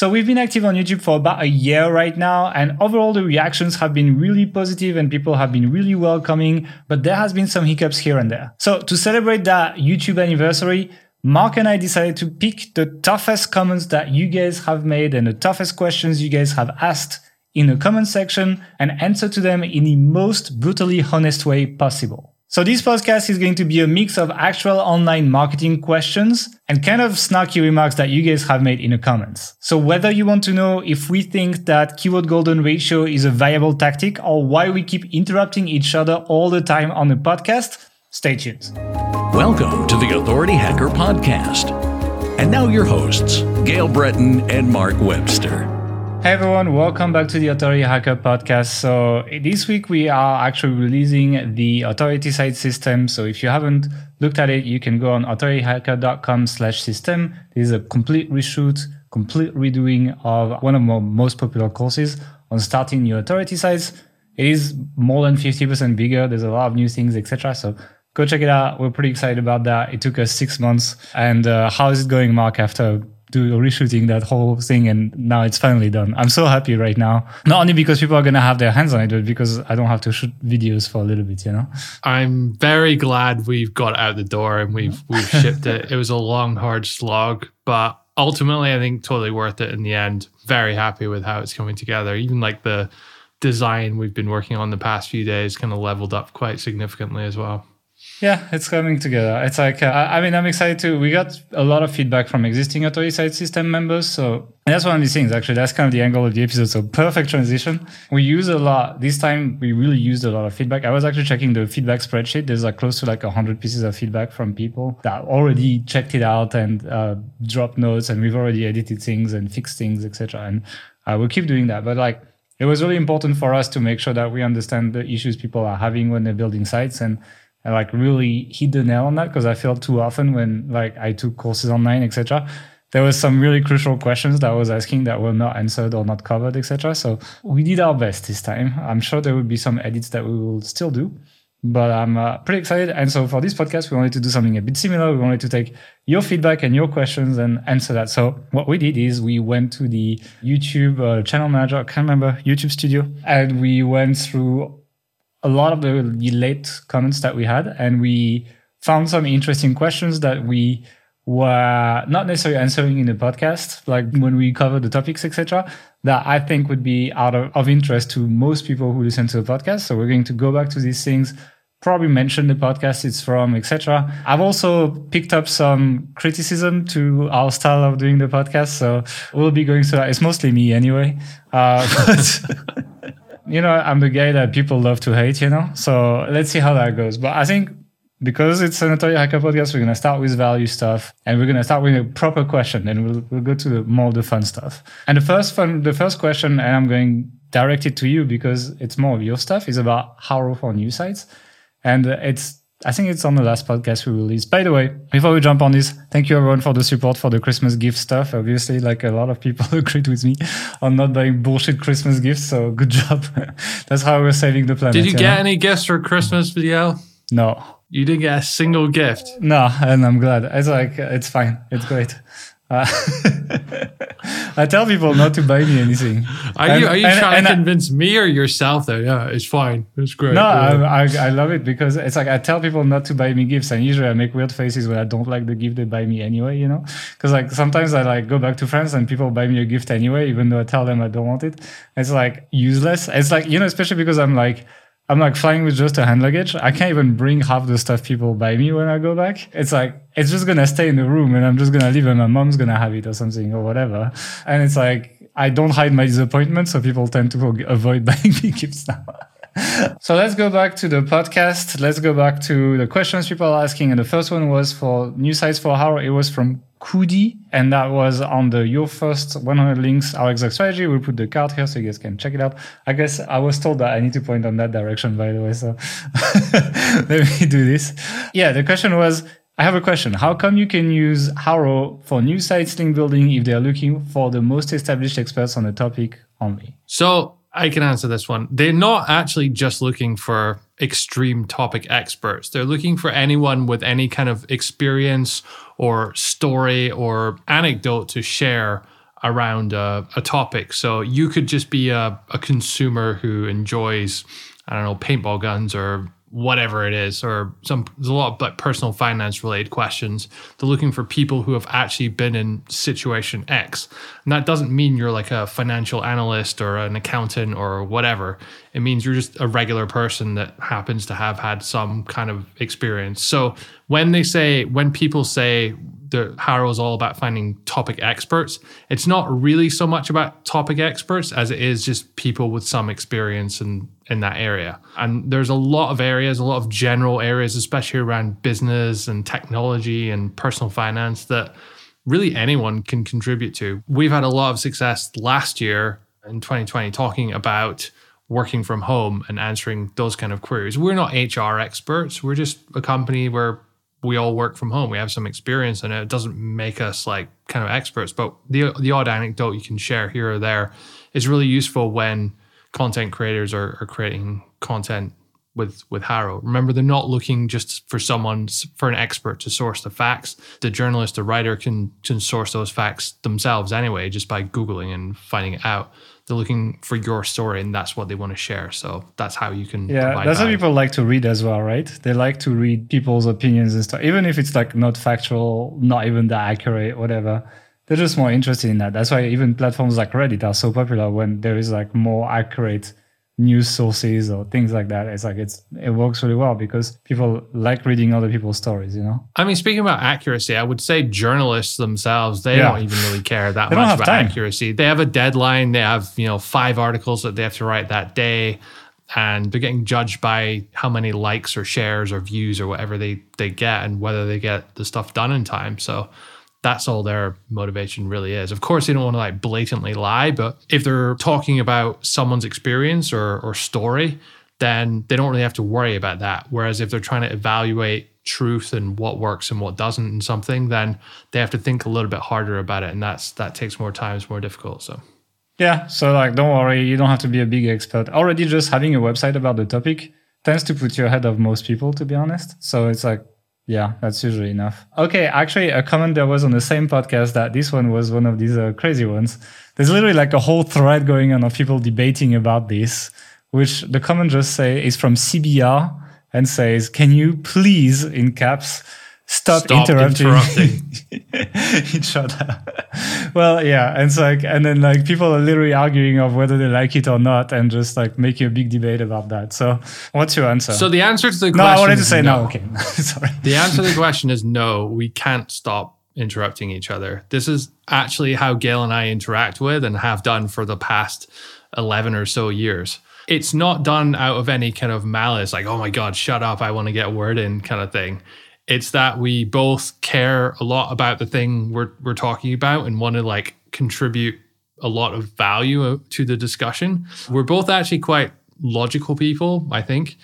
So we've been active on YouTube for about a year right now, and overall the reactions have been really positive and people have been really welcoming, but there has been some hiccups here and there. So to celebrate that YouTube anniversary, Mark and I decided to pick the toughest comments that you guys have made and the toughest questions you guys have asked in the comment section and answer to them in the most brutally honest way possible. So this podcast is going to be a mix of actual online marketing questions and kind of snarky remarks that you guys have made in the comments. So whether you want to know if we think that keyword golden ratio is a viable tactic or why we keep interrupting each other all the time on the podcast, stay tuned. Welcome to the Authority Hacker Podcast. And now your hosts, Gael Breton and Mark Webster. Hey everyone, welcome back to the Authority Hacker podcast. So this week we are actually releasing the authority site system. So if you haven't looked at it, you can go on authorityhacker.com slash system. This is a complete reshoot, complete redoing of one of my most popular courses on starting your authority sites. It is more than 50% bigger. There's a lot of new things, etc. So go check it out. We're pretty excited about that. It took us six months. And uh, how is it going, Mark, after do reshooting that whole thing and now it's finally done. I'm so happy right now. Not only because people are gonna have their hands on it, but because I don't have to shoot videos for a little bit, you know? I'm very glad we've got out the door and we've we've shipped it. It was a long, hard slog, but ultimately I think totally worth it in the end. Very happy with how it's coming together. Even like the design we've been working on the past few days kind of leveled up quite significantly as well. Yeah, it's coming together. It's like, uh, I mean, I'm excited too. We got a lot of feedback from existing Authority Site System members. So that's one of these things, actually. That's kind of the angle of the episode. So perfect transition. We use a lot. This time, we really used a lot of feedback. I was actually checking the feedback spreadsheet. There's like close to like 100 pieces of feedback from people that already checked it out and uh, dropped notes. And we've already edited things and fixed things, etc. And uh, we'll keep doing that. But like, it was really important for us to make sure that we understand the issues people are having when they're building sites and I like really hit the nail on that because I felt too often when like I took courses online, etc. There was some really crucial questions that I was asking that were not answered or not covered, etc. So we did our best this time. I'm sure there will be some edits that we will still do, but I'm uh, pretty excited. And so for this podcast, we wanted to do something a bit similar. We wanted to take your feedback and your questions and answer that. So what we did is we went to the YouTube uh, channel manager, I can't remember, YouTube studio, and we went through a lot of the late comments that we had, and we found some interesting questions that we were not necessarily answering in the podcast, like when we cover the topics, etc., that I think would be out of, of interest to most people who listen to the podcast. So we're going to go back to these things, probably mention the podcast it's from, etc. I've also picked up some criticism to our style of doing the podcast, so we'll be going through that. It's mostly me anyway. Uh, but you know, I'm the guy that people love to hate, you know? So let's see how that goes. But I think because it's an Authority Hacker podcast, we're going to start with value stuff and we're going to start with a proper question and we'll, we'll go to the, more the fun stuff. And the first fun, the first question, and I'm going directed to you because it's more of your stuff, is about HARO for new sites. And it's I think it's on the last podcast we released. By the way, before we jump on this, thank you everyone for the support for the Christmas gift stuff. Obviously, like a lot of people agreed with me on not buying bullshit Christmas gifts. So good job. That's how we're saving the planet. Did you, you get know? any gifts for Christmas, Vidal? No. You didn't get a single gift. No, and I'm glad. It's like it's fine. It's great. Uh, I tell people not to buy me anything. Are you are you and, trying and to convince I, me or yourself that yeah, it's fine, it's great? No, yeah. I, I, I love it because it's like I tell people not to buy me gifts, and usually I make weird faces when I don't like the gift they buy me anyway. You know, because like sometimes I like go back to France and people buy me a gift anyway, even though I tell them I don't want it. It's like useless. It's like you know, especially because I'm like I'm like flying with just a hand luggage. I can't even bring half the stuff people buy me when I go back. It's like, it's just gonna stay in the room and I'm just gonna leave and my mom's gonna have it or something or whatever. And it's like, I don't hide my disappointment. So people tend to avoid buying me gifts now. so let's go back to the podcast. Let's go back to the questions people are asking. And the first one was for new sites for HARO. It was from Kudi, and that was on the your first 100 links our exact strategy. We'll put the card here so you guys can check it out. I guess I was told that I need to point on that direction, by the way. So let me do this. Yeah, the question was. I have a question. How come you can use HARO for new sites link building if they're looking for the most established experts on the topic only? So I can answer this one. They're not actually just looking for extreme topic experts. They're looking for anyone with any kind of experience or story or anecdote to share around a, a topic. So you could just be a, a consumer who enjoys, I don't know, paintball guns or whatever it is, or some there's a lot of like personal finance related questions. They're looking for people who have actually been in situation X. And that doesn't mean you're like a financial analyst or an accountant or whatever. It means you're just a regular person that happens to have had some kind of experience. So when they say, when people say the HARO is all about finding topic experts. It's not really so much about topic experts as it is just people with some experience in, in that area. And there's a lot of areas, a lot of general areas, especially around business and technology and personal finance that really anyone can contribute to. We've had a lot of success last year in 2020 talking about working from home and answering those kind of queries. We're not HR experts. We're just a company where we all work from home. We have some experience and it. It doesn't make us like kind of experts, but the the odd anecdote you can share here or there is really useful when content creators are, are creating content with with HARO. Remember, they're not looking just for someone for an expert to source the facts. The journalist, the writer can can source those facts themselves anyway, just by googling and finding it out. They're looking for your story and that's what they want to share. So that's how you can yeah that's what people like to read as well right? They like to read people's opinions and stuff even if it's like not factual not even that accurate whatever they're just more interested in that that's why even platforms like reddit are so popular when there is like more accurate news sources or things like that. It's like it's it works really well because people like reading other people's stories, you know. I mean, speaking about accuracy, I would say journalists themselves they yeah. don't even really care that much about time. accuracy. They have a deadline. They have you know five articles that they have to write that day. And they're getting judged by how many likes or shares or views or whatever they, they get and whether they get the stuff done in time. So that's all their motivation really is. Of course, they don't want to like blatantly lie, but if they're talking about someone's experience or, or story, then they don't really have to worry about that. Whereas if they're trying to evaluate truth and what works and what doesn't in something, then they have to think a little bit harder about it. And that's that takes more time, it's more difficult. So yeah. So like don't worry, you don't have to be a big expert. Already just having a website about the topic tends to put you ahead of most people, to be honest. So it's like yeah, that's usually enough. Okay, actually, a comment that was on the same podcast that this one was one of these uh, crazy ones. There's literally like a whole thread going on of people debating about this, which the comment just say is from CBR and says, "Can you please, in caps, stop, stop interrupting, interrupting. each other. well, yeah, and it's like, and then like people are literally arguing of whether they like it or not, and just like making a big debate about that. So, what's your answer? So the answer to the no, question. I wanted to say no. no. Okay, sorry. The answer to the question is no. We can't stop interrupting each other. This is actually how Gael and I interact with and have done for the past eleven or so years it's not done out of any kind of malice, like, oh my God, shut up, I want to get a word in kind of thing. It's that we both care a lot about the thing we're we're talking about and want to like contribute a lot of value uh, to the discussion. We're both actually quite logical people, I think,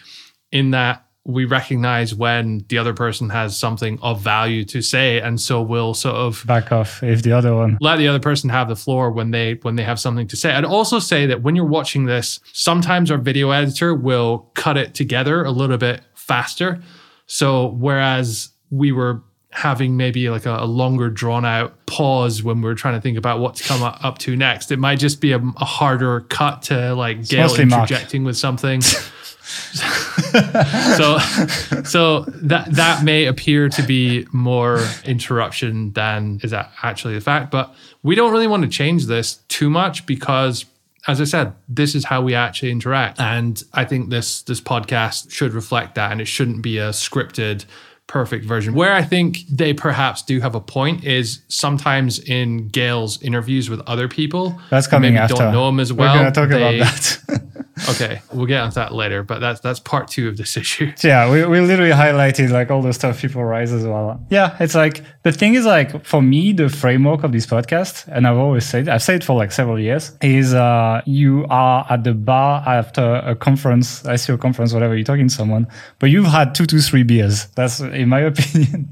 in that we recognize when the other person has something of value to say and so we'll sort of back off if the other one let the other person have the floor when they when they have something to say i'd also say that when you're watching this sometimes our video editor will cut it together a little bit faster so whereas we were having maybe like a, a, longer drawn out pause when we are trying to think about what to come up to next, it might just be a, a harder cut to like Gael interjecting Mark. with something. so so that that may appear to be more interruption than is that actually the fact but we don't really want to change this too much because as I said, this is how we actually interact. And I think this this podcast should reflect that and it shouldn't be a scripted perfect version. Where I think they perhaps do have a point is sometimes in Gael's interviews with other people. That's coming maybe after. Don't know him as well. We're going to talk they, about that. okay, we'll get onto that later, but that's that's part two of this issue. Yeah, we, we literally highlighted like all the stuff people rise as well. Yeah, it's like the thing is like for me, the framework of this podcast, and I've always said I've said it for like several years, is uh you are at the bar after a conference, SEO conference, whatever, you're talking to someone, but you've had two to three beers. That's in my opinion.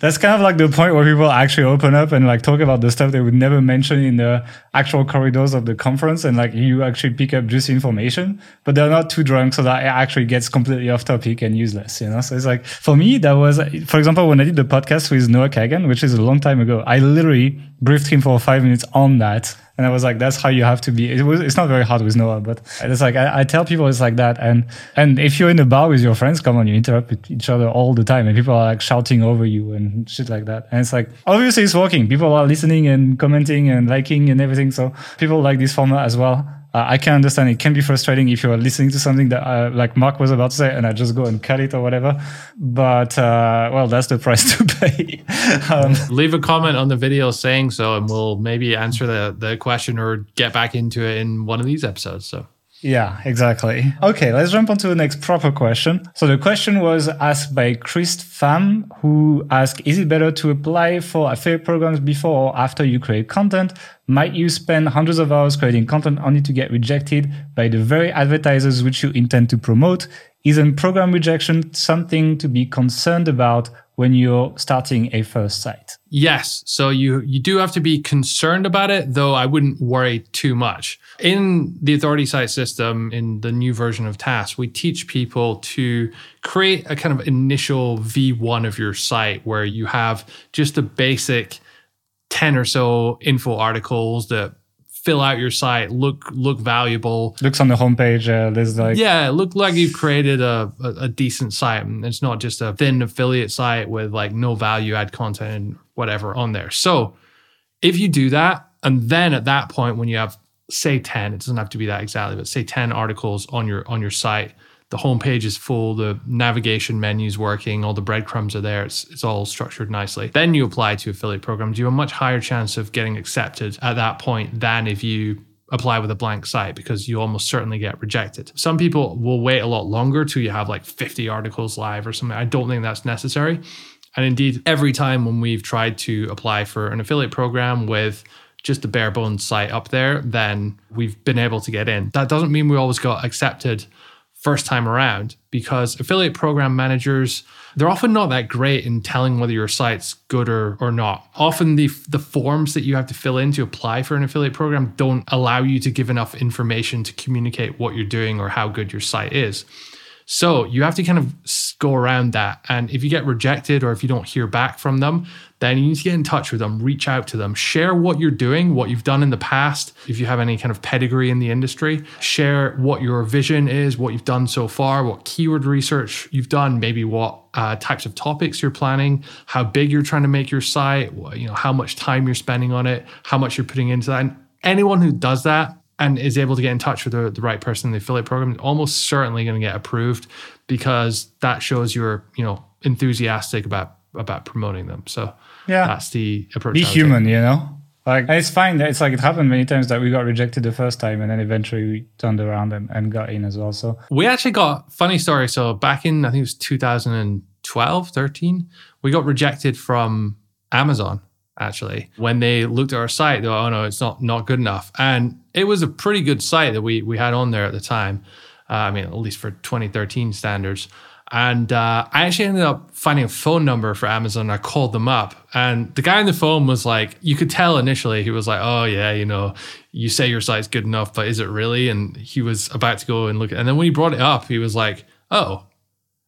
that's kind of like the point where people actually open up and like talk about the stuff they would never mention in the actual corridors of the conference and like you actually pick up juicy information, but they're not too drunk so that it actually gets completely off topic and useless, you know? So it's like, for me, that was, for example, when I did the podcast with Noah Kagan, which is a long time ago, I literally briefed him for five minutes on that. And I was like, that's how you have to be. It was, it's not very hard with Noah, but it's like, I, I tell people it's like that. And, and if you're in a bar with your friends, come on, you interrupt each other all the time and people are like shouting over you and shit like that. And it's like, obviously it's working. People are listening and commenting and liking and everything. So people like this format as well. Uh, I can understand it can be frustrating if you are listening to something that uh, like Mark was about to say and I just go and cut it or whatever. But uh, well, that's the price to pay. um, Leave a comment on the video saying so, and we'll maybe answer the, the question or get back into it in one of these episodes. So. Yeah, exactly. Okay, let's jump on to the next proper question. So the question was asked by Chris Pham, who asked, is it better to apply for affiliate programs before or after you create content? Might you spend hundreds of hours creating content only to get rejected by the very advertisers which you intend to promote? Isn't program rejection something to be concerned about when you're starting a first site? Yes. So you you do have to be concerned about it, though I wouldn't worry too much. In the authority site system, in the new version of TAS, we teach people to create a kind of initial V1 of your site where you have just the basic 10 or so info articles that fill out your site, look look valuable. Looks on the homepage. Uh, there's like yeah, look like you've created a, a, a decent site. And it's not just a thin affiliate site with like no value add content and whatever on there. So if you do that, and then at that point when you have say 10, it doesn't have to be that exactly, but say 10 articles on your on your site the homepage is full, the navigation menu's working, all the breadcrumbs are there, it's, it's all structured nicely. Then you apply to affiliate programs, you have a much higher chance of getting accepted at that point than if you apply with a blank site because you almost certainly get rejected. Some people will wait a lot longer till you have like 50 articles live or something. I don't think that's necessary. And indeed, every time when we've tried to apply for an affiliate program with just a bare bones site up there, then we've been able to get in. That doesn't mean we always got accepted first time around because affiliate program managers they're often not that great in telling whether your site's good or, or not often the, the forms that you have to fill in to apply for an affiliate program don't allow you to give enough information to communicate what you're doing or how good your site is so you have to kind of go around that. And if you get rejected or if you don't hear back from them, then you need to get in touch with them, reach out to them, share what you're doing, what you've done in the past. If you have any kind of pedigree in the industry, share what your vision is, what you've done so far, what keyword research you've done, maybe what uh, types of topics you're planning, how big you're trying to make your site, you know, how much time you're spending on it, how much you're putting into that. And anyone who does that and is able to get in touch with the, the right person in the affiliate program, is almost certainly going to get approved because that shows you're, you know, enthusiastic about about promoting them. So yeah, that's the approach. Be human, you know. Like it's fine. It's like it happened many times that we got rejected the first time, and then eventually we turned around and, and got in as well. So we actually got funny story. So back in I think it was 2012, 13, we got rejected from Amazon actually. When they looked at our site, they were, oh no, it's not not good enough. And it was a pretty good site that we we had on there at the time. Uh, I mean, at least for 2013 standards. And uh, I actually ended up finding a phone number for Amazon. I called them up, and the guy on the phone was like, you could tell initially, he was like, oh, yeah, you know, you say your site's good enough, but is it really? And he was about to go and look. And then when he brought it up, he was like, oh,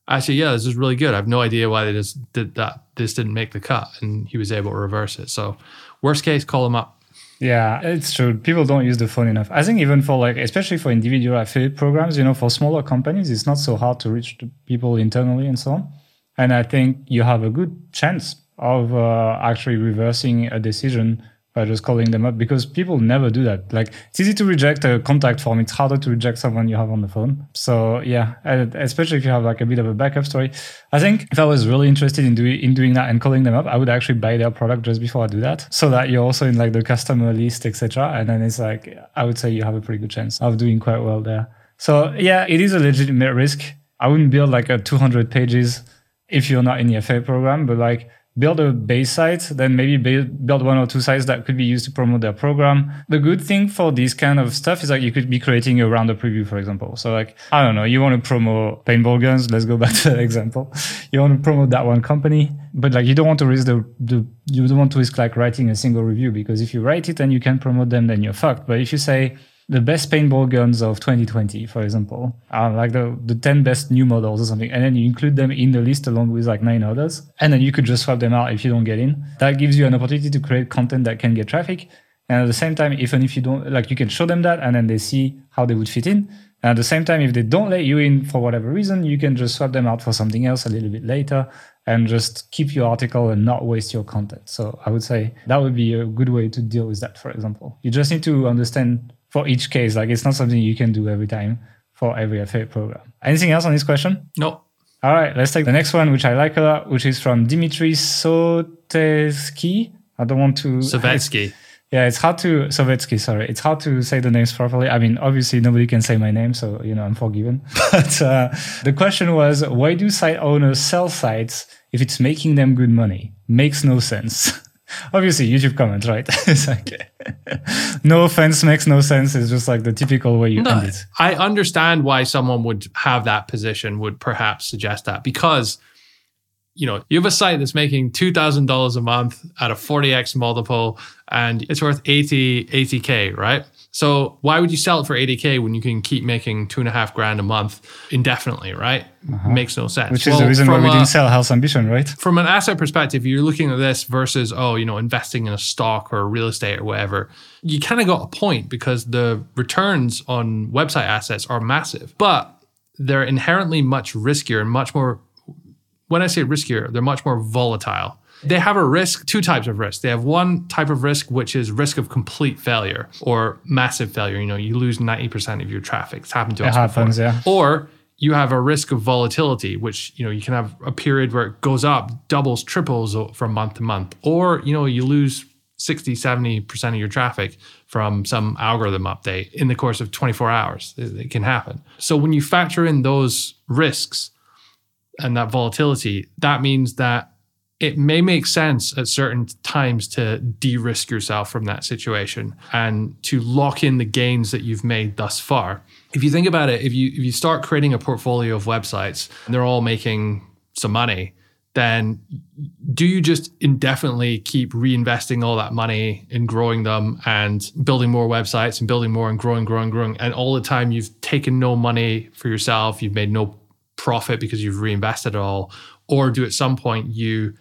actually, yeah, this is really good. I have no idea why they just did that. This didn't make the cut, and he was able to reverse it. So, worst case, call them up. Yeah, it's true. People don't use the phone enough. I think even for like, especially for individual affiliate programs, you know, for smaller companies, it's not so hard to reach the people internally and so on. And I think you have a good chance of uh, actually reversing a decision by just calling them up because people never do that. Like it's easy to reject a contact form. It's harder to reject someone you have on the phone. So yeah, especially if you have like a bit of a backup story. I think if I was really interested in doing in doing that and calling them up, I would actually buy their product just before I do that, so that you're also in like the customer list, etc. And then it's like I would say you have a pretty good chance of doing quite well there. So yeah, it is a legitimate risk. I wouldn't build like a 200 pages if you're not in the FA program, but like build a base site, then maybe build, one or two sites that could be used to promote their program. The good thing for this kind of stuff is like you could be creating a roundup preview, for example. So like, I don't know, you want to promote paintball guns. Let's go back to that example. You want to promote that one company, but like you don't want to risk the, the, you don't want to risk like writing a single review because if you write it and you can promote them, then you're fucked. But if you say, the best paintball guns of 2020, for example, are like the, the 10 best new models or something. And then you include them in the list along with like nine others. And then you could just swap them out if you don't get in. That gives you an opportunity to create content that can get traffic. And at the same time, even if you don't, like you can show them that and then they see how they would fit in. And at the same time, if they don't let you in for whatever reason, you can just swap them out for something else a little bit later and just keep your article and not waste your content. So I would say that would be a good way to deal with that, for example. You just need to understand for each case. Like it's not something you can do every time for every affiliate program. Anything else on this question? No. All right, let's take the next one, which I like a lot, which is from Dimitri Soteski. I don't want to. Savetsky. Yeah, it's hard to Sovetsky. Sorry, it's hard to say the names properly. I mean, obviously nobody can say my name, so you know I'm forgiven. But uh, the question was, why do site owners sell sites if it's making them good money? Makes no sense. obviously YouTube comments, right? it's like no offense makes no sense. It's just like the typical way you no, end it. I understand why someone would have that position, would perhaps suggest that because you know, you have a site that's making $2,000 a month at a 40x multiple and it's worth 80, 80K, right? So why would you sell it for 80K when you can keep making two and a half grand a month indefinitely, right? Uh-huh. Makes no sense. Which is well, the reason why we a, didn't sell Health Ambition, right? From an asset perspective, you're looking at this versus, oh, you know, investing in a stock or real estate or whatever. You kind of got a point because the returns on website assets are massive, but they're inherently much riskier and much more when I say riskier, they're much more volatile. They have a risk, two types of risk. They have one type of risk, which is risk of complete failure or massive failure. You know, you lose 90% of your traffic. It's happened to it us. It happens, before. yeah. Or you have a risk of volatility, which, you know, you can have a period where it goes up, doubles, triples from month to month. Or, you know, you lose 60, 70% of your traffic from some algorithm update in the course of 24 hours. It, it can happen. So when you factor in those risks, and that volatility, that means that it may make sense at certain times to de-risk yourself from that situation and to lock in the gains that you've made thus far. If you think about it, if you if you start creating a portfolio of websites and they're all making some money, then do you just indefinitely keep reinvesting all that money in growing them and building more websites and building more and growing, growing, growing? And all the time you've taken no money for yourself, you've made no profit because you've reinvested it all, or do at some point you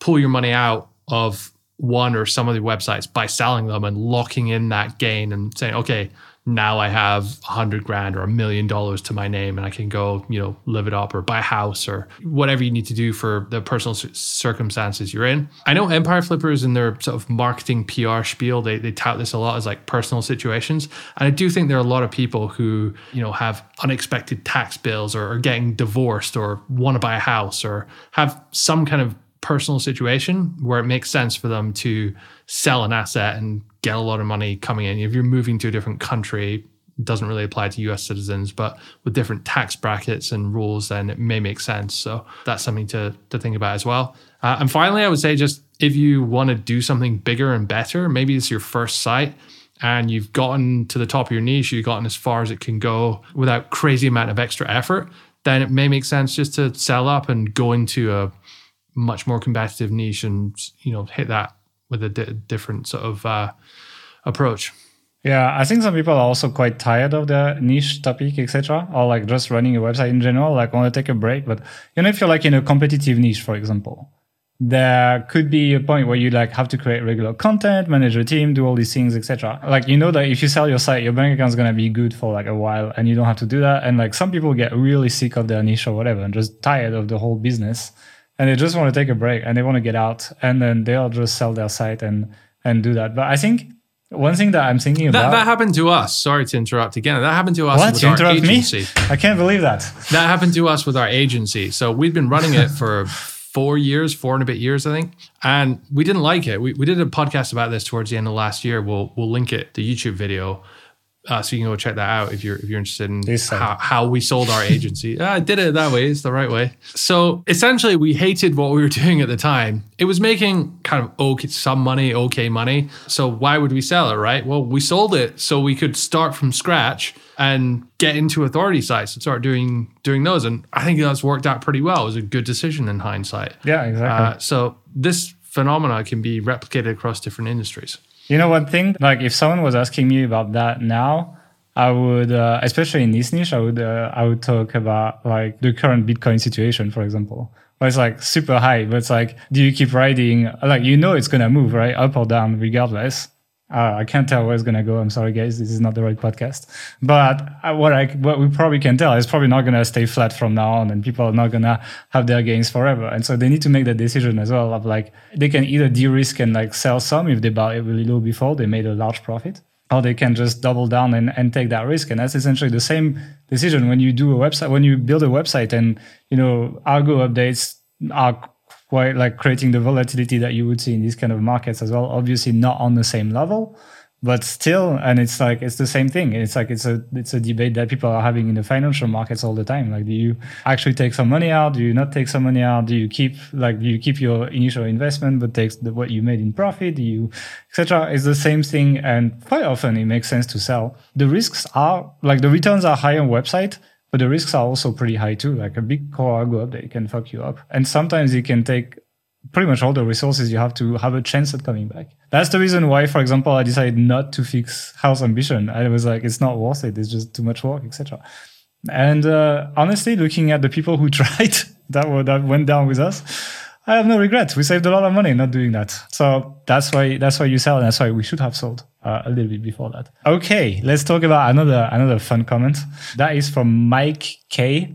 pull your money out of one or some of the websites by selling them and locking in that gain and saying, okay, now I have a hundred grand or a million dollars to my name and I can go, you know, live it up or buy a house or whatever you need to do for the personal circumstances you're in. I know Empire Flippers in their sort of marketing PR spiel, they, they tout this a lot as like personal situations. And I do think there are a lot of people who, you know, have unexpected tax bills or are getting divorced or want to buy a house or have some kind of personal situation where it makes sense for them to sell an asset and get a lot of money coming in. If you're moving to a different country, doesn't really apply to US citizens, but with different tax brackets and rules, then it may make sense. So that's something to, to think about as well. Uh, and finally, I would say just if you want to do something bigger and better, maybe it's your first site and you've gotten to the top of your niche, you've gotten as far as it can go without crazy amount of extra effort, then it may make sense just to sell up and go into a much more competitive niche and you know hit that with a di- different sort of uh, approach. Yeah, I think some people are also quite tired of the niche topic, etc., or like just running a website in general, like want to take a break. But you know, if you're like in a competitive niche, for example, there could be a point where you like have to create regular content, manage a team, do all these things, etc. Like you know that if you sell your site, your bank account is gonna be good for like a while, and you don't have to do that. And like some people get really sick of their niche or whatever, and just tired of the whole business and they just want to take a break and they want to get out and then they'll just sell their site and and do that. But I think one thing that I'm thinking that, about that happened to us. Sorry to interrupt again. That happened to us what? with you our agency. Me? I can't believe that. That happened to us with our agency. So we'd been running it for four years, four and a bit years, I think. And we didn't like it. We, we did a podcast about this towards the end of last year. We'll we'll link it, the YouTube video. Uh, so you can go check that out if you're if you're interested in how, how we sold our agency. Ah, I did it that way. It's the right way. So essentially, we hated what we were doing at the time. It was making kind of okay some money, okay money. So why would we sell it, right? Well, we sold it so we could start from scratch and get into authority sites and start doing doing those. And I think that's worked out pretty well. It was a good decision in hindsight. Yeah, exactly. Uh, so this phenomena can be replicated across different industries. You know one thing? Like if someone was asking me about that now, I would, uh, especially in this niche, I would, uh, I would talk about like the current Bitcoin situation, for example. Where it's like super high, but it's like, do you keep riding? Like you know it's gonna move, right, up or down, regardless. Uh, I can't tell where it's gonna go. I'm sorry, guys. This is not the right podcast. But uh, what I what we probably can tell is probably not gonna stay flat from now on, and people are not gonna have their gains forever. And so they need to make that decision as well of like they can either de-risk and like sell some if they bought it really low before they made a large profit, or they can just double down and, and take that risk. And that's essentially the same decision when you do a website when you build a website and you know algo updates are quite like creating the volatility that you would see in these kind of markets as well. Obviously, not on the same level, but still, and it's like it's the same thing. It's like it's a it's a debate that people are having in the financial markets all the time. Like, do you actually take some money out? Do you not take some money out? Do you keep like do you keep your initial investment but take the, what you made in profit? Do you etc. It's the same thing, and quite often it makes sense to sell. The risks are like the returns are high on website, but the risks are also pretty high too. Like a big core algo update can fuck you up. And sometimes it can take pretty much all the resources you have to have a chance at coming back. That's the reason why, for example, I decided not to fix Health Ambition. I was like, it's not worth it. It's just too much work, etc. And uh, honestly, looking at the people who tried that were, that went down with us, I have no regrets. We saved a lot of money not doing that. So that's why that's why you sell, and that's why we should have sold uh, a little bit before that. Okay, let's talk about another another fun comment. That is from Mike K.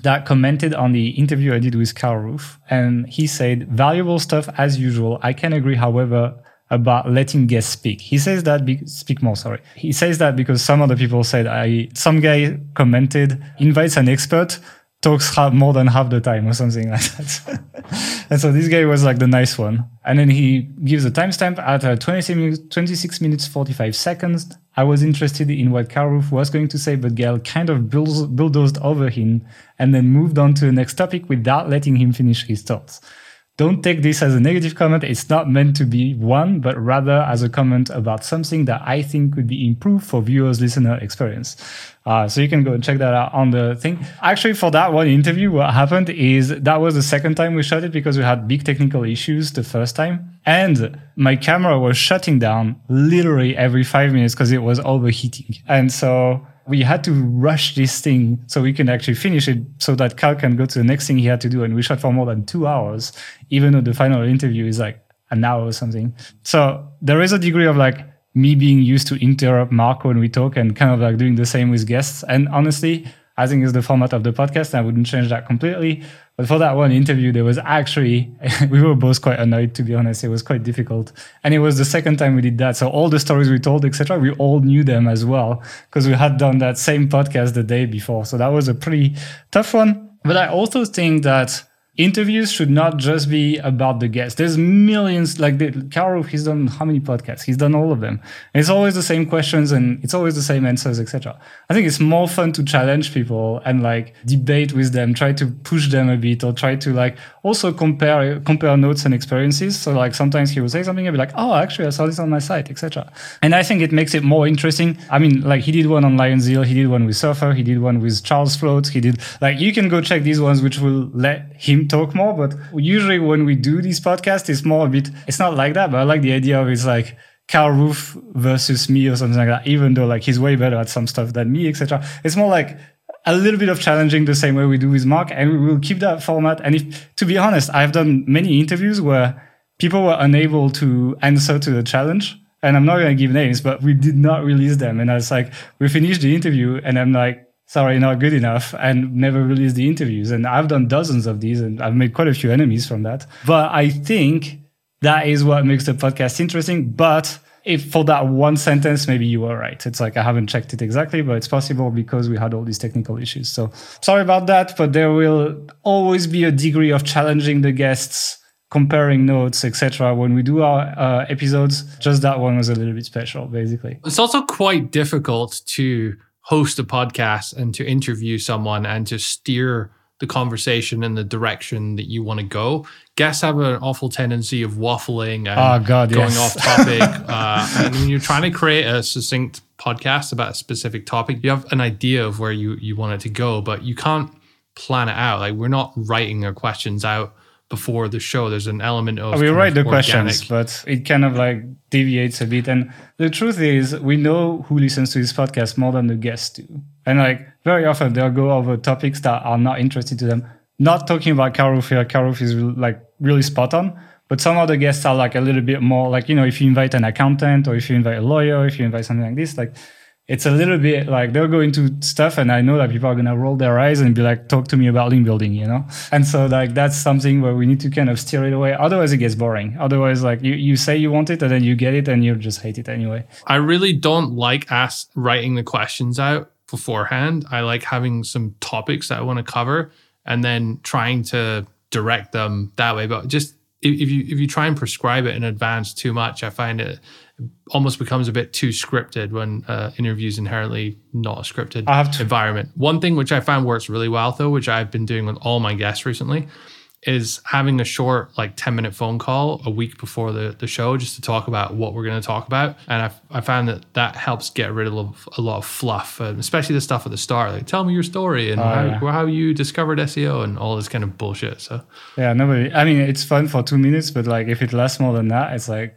That commented on the interview I did with Kyle Roof, and he said, "Valuable stuff as usual. I can agree, however." About letting guests speak. He says that be- speak more. Sorry. He says that because some other people said I. Some guy commented invites an expert talks more than half the time or something like that. and so this guy was like the nice one. And then he gives a timestamp at uh, 26, minutes, 26 minutes 45 seconds. I was interested in what Kyle Roof was going to say, but Gael kind of bulldozed over him and then moved on to the next topic without letting him finish his thoughts. Don't take this as a negative comment. It's not meant to be one, but rather as a comment about something that I think could be improved for viewers' listener experience. Uh, so you can go and check that out on the thing. Actually, for that one interview, what happened is that was the second time we shot it because we had big technical issues the first time. And my camera was shutting down literally every five minutes because it was overheating. And so we had to rush this thing so we can actually finish it so that Kyle can go to the next thing he had to do. And we shot for more than two hours, even though the final interview is like an hour or something. So there is a degree of like me being used to interrupt Mark when we talk and kind of like doing the same with guests. And honestly, I think it's the format of the podcast. I wouldn't change that completely. But for that one interview, there was actually, we were both quite annoyed, to be honest. It was quite difficult. And it was the second time we did that. So all the stories we told, etc., we all knew them as well because we had done that same podcast the day before. So that was a pretty tough one. But I also think that interviews should not just be about the guests. There's millions, like the, Kyle, he's done how many podcasts? He's done all of them. And it's always the same questions and it's always the same answers, etc. I think it's more fun to challenge people and like debate with them, try to push them a bit or try to like also compare, compare notes and experiences. So like sometimes he will say something and be like, oh, actually I saw this on my site, etc. And I think it makes it more interesting. I mean, like he did one on Lionzeal, he did one with Surfer, he did one with Charles Floate, he did like, you can go check these ones, which will let him talk more. But usually when we do these podcasts, it's more a bit, it's not like that, but I like the idea of it's like Kyle Roof versus me or something like that, even though like he's way better at some stuff than me, etc. It's more like a little bit of challenging the same way we do with Mark, and we will keep that format. And if, to be honest, I've done many interviews where people were unable to answer to the challenge. And I'm not going to give names, but we did not release them. And I was like, we finished the interview, and I'm like, sorry, not good enough, and never released the interviews. And I've done dozens of these, and I've made quite a few enemies from that. But I think that is what makes the podcast interesting. But if for that one sentence, maybe you were right. It's like I haven't checked it exactly, but it's possible because we had all these technical issues. So sorry about that, but there will always be a degree of challenging the guests comparing notes, etc. When we do our uh, episodes, just that one was a little bit special, basically. It's also quite difficult to host a podcast and to interview someone and to steer the conversation in the direction that you want to go. Guests have an awful tendency of waffling and Oh, God, going yes. off topic. uh, and when you're trying to create a succinct podcast about a specific topic, you have an idea of where you, you want it to go, but you can't plan it out. Like we're not writing our questions out before the show. There's an element of oh, we write of the questions, but it kind of like deviates a bit. And the truth is, we know who listens to this podcast more than the guests do. And like very often, they'll go over topics that are not interesting to them. Not talking about Kyle Roof here. Kyle Roof is like really spot on. But some of the guests are like a little bit more like, you know, if you invite an accountant or if you invite a lawyer, if you invite something like this, like it's a little bit like they'll go into stuff and I know that people are gonna roll their eyes and be like, talk to me about link building, you know? And so like that's something where we need to kind of steer it away. Otherwise it gets boring. Otherwise, like you, you say you want it and then you get it and you just hate it anyway. I really don't like us writing the questions out beforehand. I like having some topics that I want to cover and then trying to direct them that way. But just if you if you try and prescribe it in advance too much, I find it almost becomes a bit too scripted when uh, interviews inherently not a scripted to- environment. One thing which I found works really well though, which I've been doing with all my guests recently, is having a short like 10 minute phone call a week before the, the show just to talk about what we're going to talk about and I, I found that that helps get rid of a lot of fluff and especially the stuff at the start like tell me your story and how, yeah. how you discovered seo and all this kind of bullshit so Yeah, nobody, I mean, it's fun for two minutes, but like if it lasts more than that, it's like,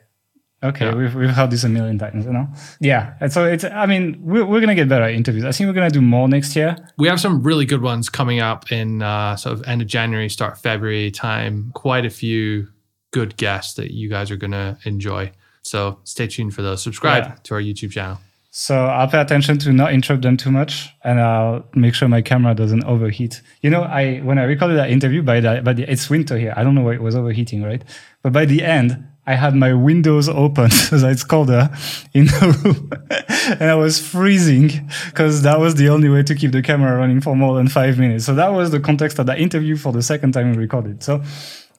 okay, Yeah. we've, we've heard this a million times, you know? Yeah. And so it's, I mean, we're, we're going to get better at interviews. I think we're going to do more next year. we have some really good ones coming up in uh, sort of end of january start february time quite a few good guests that you guys are going to enjoy so stay tuned for those subscribe Yeah. to our youtube channel So I'll pay attention to not interrupt them too much, and I'll make sure my camera doesn't overheat. You know, I when I recorded that interview, by the by the it's winter here. I don't know why it was overheating, right? But by the end, I had my windows open, as it's colder uh, in the room, and I was freezing because that was the only way to keep the camera running for more than five minutes. So that was the context of that interview for the second time we recorded. So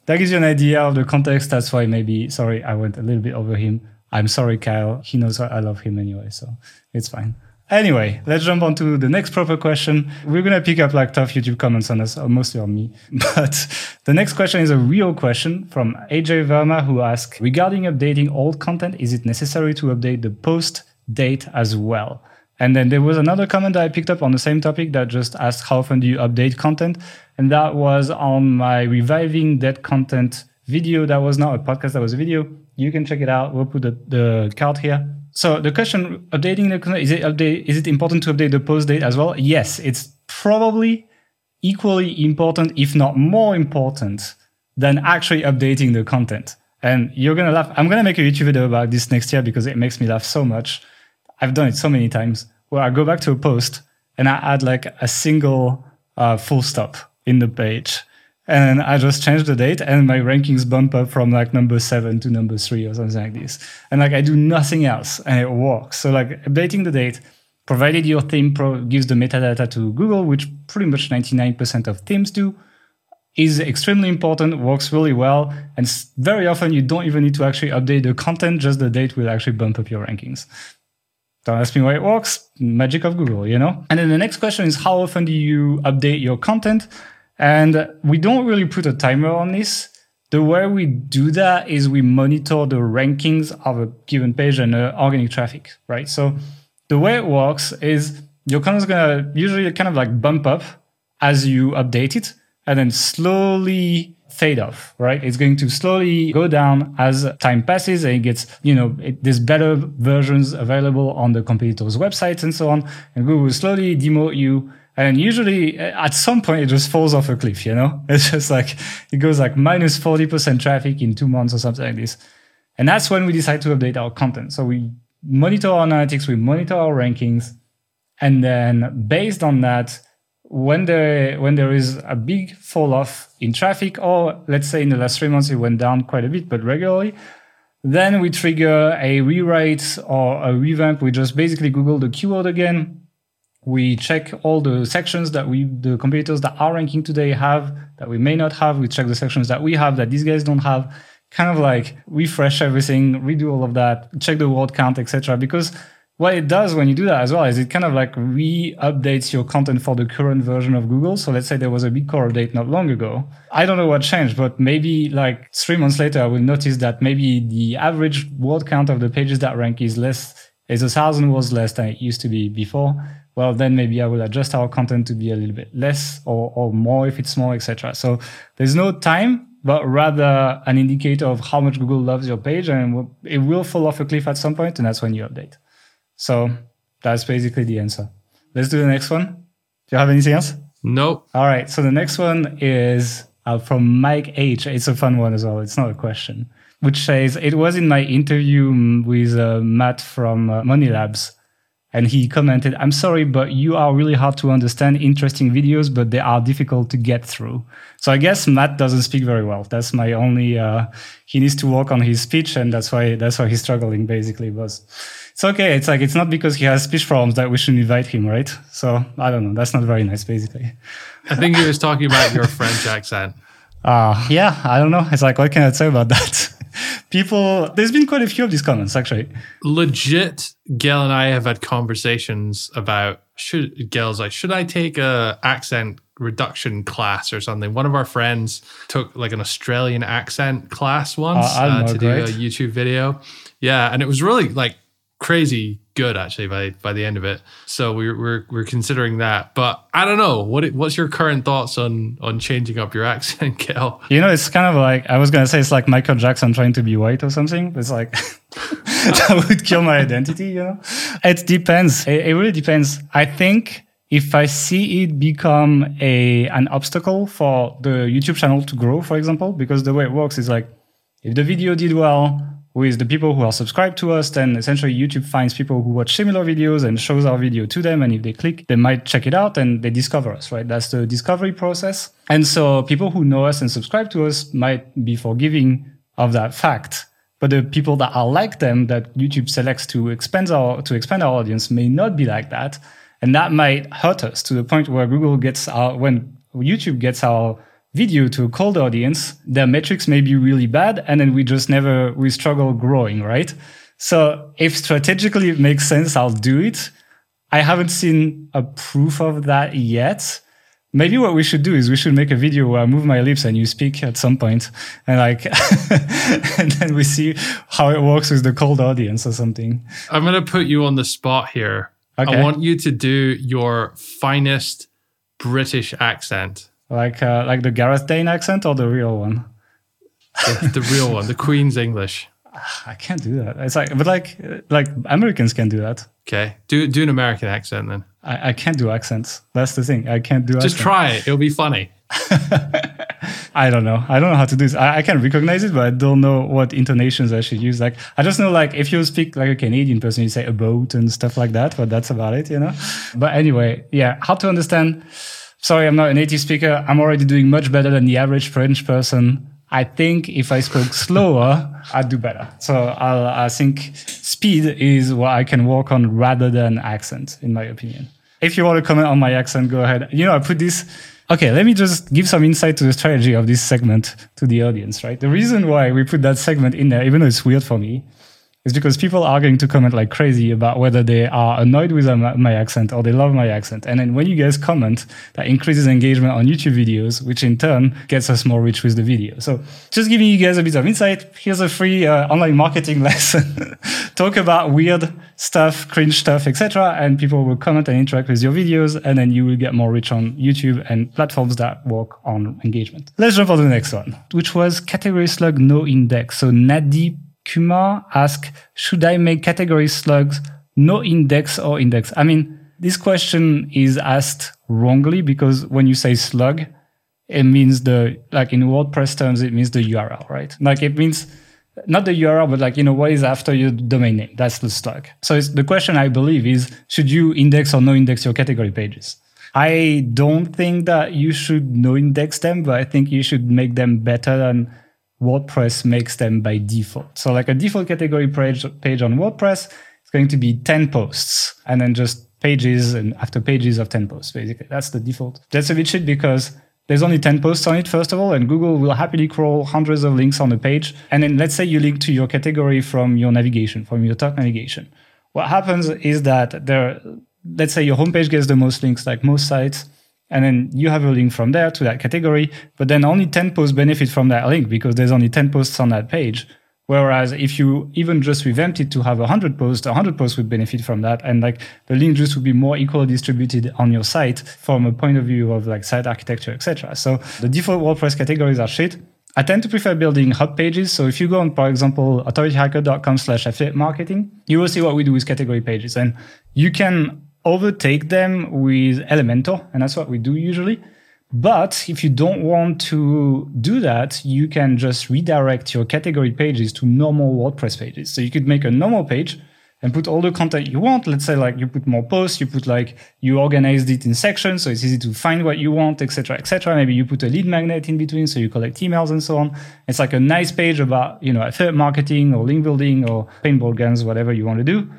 that gives you an idea of the context. That's why maybe sorry I went a little bit over him. I'm sorry, Kyle. He knows I love him anyway, so it's fine. Anyway, let's jump on to the next proper question. We're gonna pick up like tough YouTube comments on us, or mostly on me. But the next question is a real question from AJ Verma who asks regarding updating old content, is it necessary to update the post date as well? And then there was another comment that I picked up on the same topic that just asked how often do you update content? And that was on my reviving dead content video. That was not a podcast, that was a video. You can check it out. We'll put the, the card here. So the question updating the is it update is it important to update the post date as well? Yes, it's probably equally important, if not more important, than actually updating the content. And you're gonna laugh. I'm gonna make a YouTube video about this next year because it makes me laugh so much. I've done it so many times where I go back to a post and I add like a single uh, full stop in the page. And I just change the date and my rankings bump up from like number seven to number three or something like this. And like I do nothing else and it works. So like updating the date, provided your theme pro- gives the metadata to Google, which pretty much 99% of themes do, is extremely important, works really well, and very often you don't even need to actually update the content, just the date will actually bump up your rankings. Don't ask me why it works, magic of Google, you know? And then the next question is how often do you update your content? And we don't really put a timer on this. The way we do that is we monitor the rankings of a given page and uh, organic traffic, right? So the way it works is your content's gonna usually kind of like bump up as you update it and then slowly fade off, right? It's going to slowly go down as time passes and it gets, you know, it, there's better versions available on the competitors' websites and so on. And Google will slowly demote you. And usually uh, at some point it just falls off a cliff, you know? It's just like, it goes like minus 40% traffic in two months or something like this. And that's when we decide to update our content. So we monitor our analytics, we monitor our rankings, and then based on that, when there when there is a big fall off in traffic, or let's say in the last three months it went down quite a bit, but regularly, then we trigger a rewrite or a revamp. We just basically Google the keyword again. We check all the sections that we, the competitors that are ranking today have that we may not have. We check the sections that we have that these guys don't have. Kind of like refresh everything, redo all of that, check the word count, etc. Because what it does when you do that as well is it kind of like re-updates your content for the current version of Google. So let's say there was a big core update not long ago. I don't know what changed, but maybe like three months later, I will notice that maybe the average word count of the pages that rank is less, is a thousand words less than it used to be before. Well, then maybe I will adjust our content to be a little bit less or, or more if it's more, etc. So there's no time but rather an indicator of how much Google loves your page and it will fall off a cliff at some point and that's when you update. So that's basically the answer. Let's do the next one. Do you have anything else? Nope. All right. So the next one is uh, from Mike H. It's a fun one as well. It's not a question, which says it was in my interview with uh, Matt from uh, Money Labs. And he commented, I'm sorry, but you are really hard to understand. Interesting videos, but they are difficult to get through. So I guess Matt doesn't speak very well. That's my only, uh, he needs to work on his speech. And that's why, that's why he's struggling basically was it's okay. It's like it's not because he has speech problems that we should invite him, right? So I don't know. That's not very nice, basically. I think he was talking about your French accent. Uh yeah, I don't know. It's like what can I say about that? People, there's been quite a few of these comments actually. Legit, Gael and I have had conversations about should Gael's like should I take a accent reduction class or something. One of our friends took like an Australian accent class once uh, uh, to do a YouTube video. Yeah, and it was really like crazy good actually by by the end of it. So we're we're we're considering that. But I don't know what what's your current thoughts on on changing up your accent, Gael? You know, it's kind of like I was gonna say it's like Michael Jackson trying to be white or something. It's like that would kill my identity. You know, it depends. It, it really depends. I think if I see it become a an obstacle for the YouTube channel to grow, for example, because the way it works is like if the video did well with the people who are subscribed to us, then essentially YouTube finds people who watch similar videos and shows our video to them. And if they click, they might check it out and they discover us, right? That's the discovery process. And so people who know us and subscribe to us might be forgiving of that fact. But the people that are like them that YouTube selects to expand our to expand our audience may not be like that. And that might hurt us to the point where Google gets our when YouTube gets our video to a cold audience, their metrics may be really bad, and then we just never we struggle growing, right? So if strategically it makes sense, I'll do it. I haven't seen a proof of that yet. Maybe what we should do is we should make a video where I move my lips and you speak at some point, and like, and then we see how it works with the cold audience or something. I'm gonna put you on the spot here. Okay. I want you to do your finest British accent. Like uh, like the Gareth Dane accent or the real one? the, the real one, the Queen's English. I can't do that. It's like, but like, like Americans can do that. Okay, do do an American accent then. I, I can't do accents. That's the thing. I can't do. Just accents. try it. It'll be funny. I don't know. I don't know how to do this. I, I, can recognize it, but I don't know what intonations I should use. Like, I just know like if you speak like a Canadian person, you say a boat and stuff like that. But that's about it, you know. But anyway, yeah, how to understand sorry, I'm not a native speaker. I'm already doing much better than the average French person. I think if I spoke slower, I'd do better. So I'll, I think speed is what I can work on rather than accent, in my opinion. If you want to comment on my accent, go ahead. You know, I put this. Okay, let me just give some insight to the strategy of this segment to the audience, right? The reason why we put that segment in there, even though it's weird for me, is because people are going to comment like crazy about whether they are annoyed with my accent or they love my accent. And then when you guys comment, that increases engagement on YouTube videos, which in turn gets us more reach with the video. So just giving you guys a bit of insight. Here's a free uh, online marketing lesson. Talk about weird stuff, cringe stuff, etc. And people will comment and interact with your videos. And then you will get more reach on YouTube and platforms that work on engagement. Let's jump on the next one, which was category slug no index. So Nadi Kumar asked, should I make category slugs no index or index? I mean, this question is asked wrongly because when you say slug, it means the, like in WordPress terms, it means the URL, right? Like it means not the URL, but like, you know, what is after your domain name? That's the slug. So the question I believe is, should you index or no index your category pages? I don't think that you should no index them, but I think you should make them better than WordPress makes them by default. So like a default category page, page on WordPress, it's going to be 10 posts and then just pages and after pages of 10 posts, basically. That's the default. That's a bit shit because there's only 10 posts on it, first of all, and Google will happily crawl hundreds of links on the page. And then let's say you link to your category from your navigation, from your top navigation. What happens is that there, let's say your homepage gets the most links, like most sites, and then you have a link from there to that category, but then only 10 posts benefit from that link because there's only 10 posts on that page. Whereas if you even just revamped it to have 100 posts, 100 posts would benefit from that. And like the link just would be more equally distributed on your site from a point of view of like site architecture, etc. So the default WordPress categories are shit. I tend to prefer building hub pages. So if you go on, for example, authorityhacker.com slash affiliate marketing, you will see what we do with category pages. And you can overtake them with Elementor. And that's what we do usually. But if you don't want to do that, you can just redirect your category pages to normal WordPress pages. So you could make a normal page and put all the content you want. Let's say like you put more posts, you put like you organized it in sections, so it's easy to find what you want, etc., etc. Maybe you put a lead magnet in between, so you collect emails and so on. It's like a nice page about you know affiliate marketing or link building or paintball guns, whatever you want to do.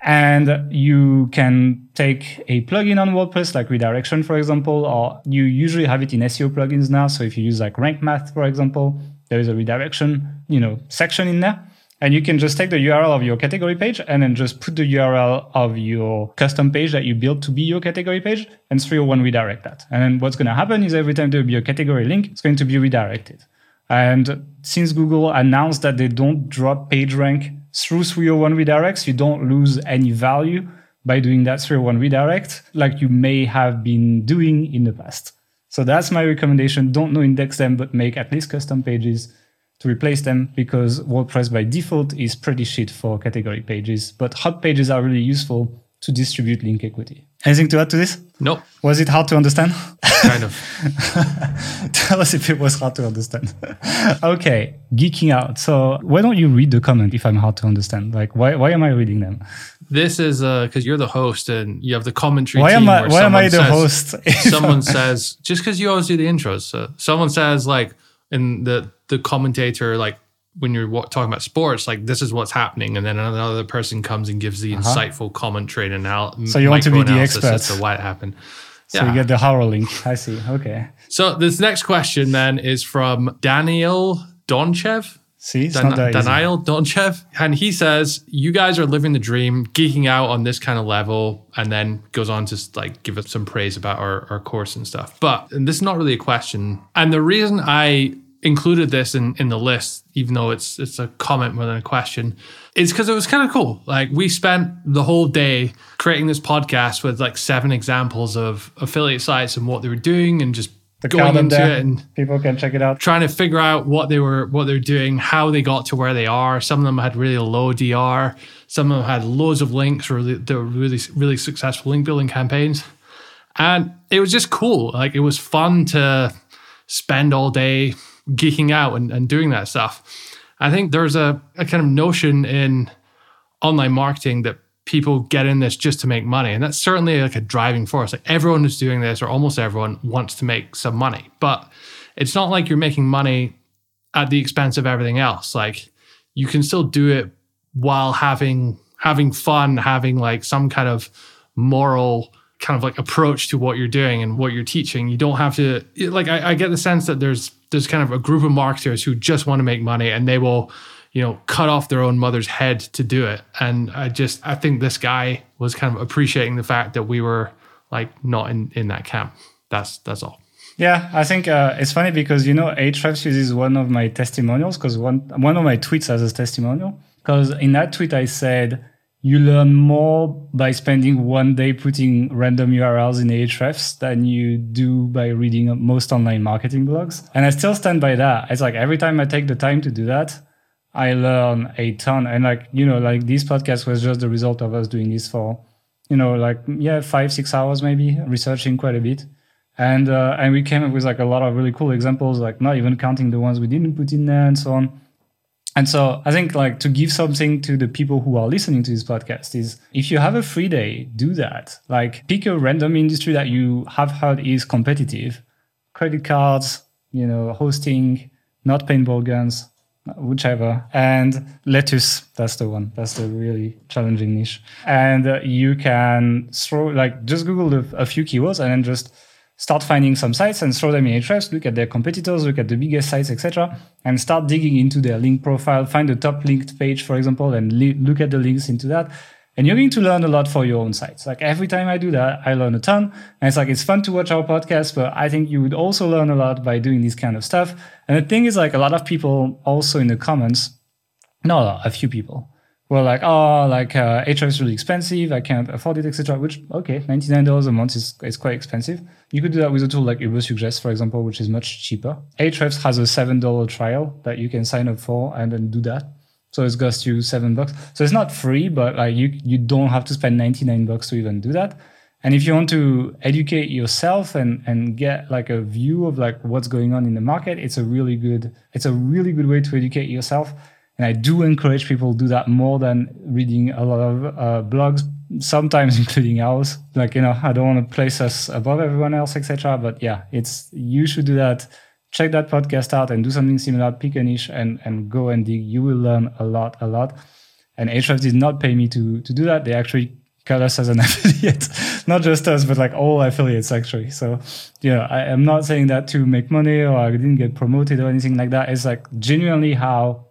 And you can take a plugin on WordPress, like redirection, for example, or you usually have it in SEO plugins now. So if you use like Rank Math, for example, there is a redirection, you know, section in there. And you can just take the URL of your category page and then just put the URL of your custom page that you built to be your category page and 301 redirect that. And then what's going to happen is every time there will be a category link, it's going to be redirected. And since Google announced that they don't drop PageRank through 301 redirects, you don't lose any value by doing that 301 redirect like you may have been doing in the past. So that's my recommendation. Don't no index them, but make at least custom pages to replace them because WordPress by default is pretty shit for category pages, but hub pages are really useful to distribute link equity. Anything to add to this? Nope. Was it hard to understand? Kind of. Tell us if it was hard to understand. okay, geeking out. So why don't you read the comment if I'm hard to understand? Like why why am I reading them? This is uh, because you're the host and you have the commentary. Why am I why am I the says- host? someone says just because you always do the intros. So someone says like in the the commentator like when you're talking about sports, like this is what's happening, and then another person comes and gives the insightful commentary and Uh-huh. So you want to be the as expert. to why it happened. So you get the HARO link. I see. Okay. So this next question then is from Daniel Donchev. See, it's Dan- not that easy. Daniel Donchev. And he says, You guys are living the dream, geeking out on this kind of level, and then goes on to like give us some praise about our, our course and stuff. But and this is not really a question. And the reason I included this in, in the list, even though it's it's a comment more than a question, is because it was kind of cool. Like we spent the whole day creating this podcast with like seven examples of affiliate sites and what they were doing and just The going into it and People can check it out. trying to figure out what they were what they're doing, how they got to where they are. Some of them had really low DR. Some of them had loads of links, or they were really really successful link building campaigns, and it was just cool. Like it was fun to spend all day geeking out and, and doing that stuff. I think there's a, a kind of notion in online marketing that people get in this just to make money. And that's certainly like a driving force. Like everyone who's doing this, or almost everyone, wants to make some money. But it's not like you're making money at the expense of everything else. Like you can still do it while having having fun, having like some kind of moral kind of like approach to what you're doing and what you're teaching. You don't have to like I, I get the sense that there's there's kind of a group of marketers who just want to make money and they will, you know, cut off their own mother's head to do it. And I just I think this guy was kind of appreciating the fact that we were like not in in that camp. That's that's all. Yeah, I think uh, it's funny because you know Ahrefs uses one of my testimonials because one one of my tweets as a testimonial. Because in that tweet I said you learn more by spending one day putting random URLs in Ahrefs than you do by reading most online marketing blogs. And I still stand by that. It's like every time I take the time to do that, I learn a ton. And like, you know, like this podcast was just the result of us doing this for, you know, like, yeah, five, six hours maybe, researching quite a bit. And, uh, and we came up with like a lot of really cool examples, like not even counting the ones we didn't put in there and so on. And so I think like to give something to the people who are listening to this podcast is if you have a free day, do that. Like pick a random industry that you have heard is competitive. Credit cards, you know, hosting, not paintball guns, whichever, and lettuce. That's the one. That's the really challenging niche. And uh, you can throw like just Google a, a few keywords and then just start finding some sites and throw them in Ahrefs, look at their competitors, look at the biggest sites, etc., and start digging into their link profile, find the top linked page, for example, and look at the links into that. And you're going to learn a lot for your own sites. Like every time I do that, I learn a ton. And it's like, it's fun to watch our podcast, but I think you would also learn a lot by doing this kind of stuff. And the thing is like a lot of people also in the comments, no, a few people were like, oh, like uh, Ahrefs is really expensive. I can't afford it, etc. Which, okay, $99 a month is, is quite expensive. You could do that with a tool like Ubersuggest, for example, which is much cheaper. Ahrefs has a $7 trial that you can sign up for and then do that. So it costs you seven bucks. So it's not free, but like you you don't have to spend 99 bucks to even do that. And if you want to educate yourself and and get like a view of like what's going on in the market, it's a really good it's a really good way to educate yourself. And I do encourage people to do that more than reading a lot of uh, blogs, sometimes including ours. Like you know, I don't want to place us above everyone else, etc. But yeah, it's you should do that check that podcast out and do something similar, pick a niche and, and go and dig. You will learn a lot, a lot. And Ahrefs did not pay me to, to do that. They actually cut us as an affiliate, not just us, but like all affiliates actually. So, yeah, I am not saying that to make money or I didn't get promoted or anything like that. It's like genuinely how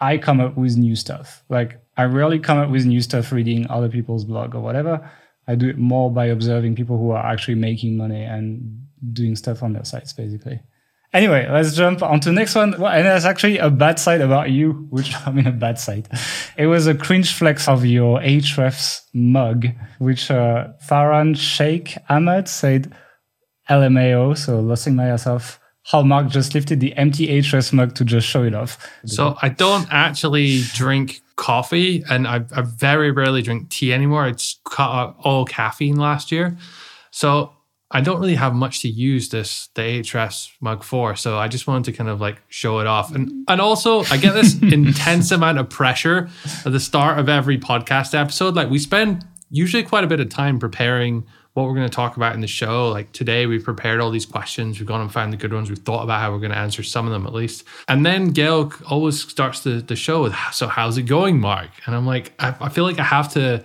I come up with new stuff. Like I rarely come up with new stuff reading other people's blog or whatever. I do it more by observing people who are actually making money and doing stuff on their sites, basically. Anyway, let's jump on to the next one. Well, and that's actually a bad side about you, which I mean a bad side. It was a cringe flex of your Ahrefs mug, which uh, Farhan Sheikh Ahmed said LMAO, so losing myself. How Mark just lifted the empty Ahrefs mug to just show it off. So I don't actually drink coffee, and I, I very rarely drink tea anymore. It's cut out all caffeine last year. So I don't really have much to use this the Ahrefs mug for, so I just wanted to kind of like show it off, and and also I get this intense amount of pressure at the start of every podcast episode. Like we spend usually quite a bit of time preparing what we're going to talk about in the show. Like today, we've prepared all these questions, we've gone and found the good ones, we've thought about how we're going to answer some of them at least, and then Gael always starts the the show with, "So how's it going, Mark?" And I'm like, I, I feel like I have to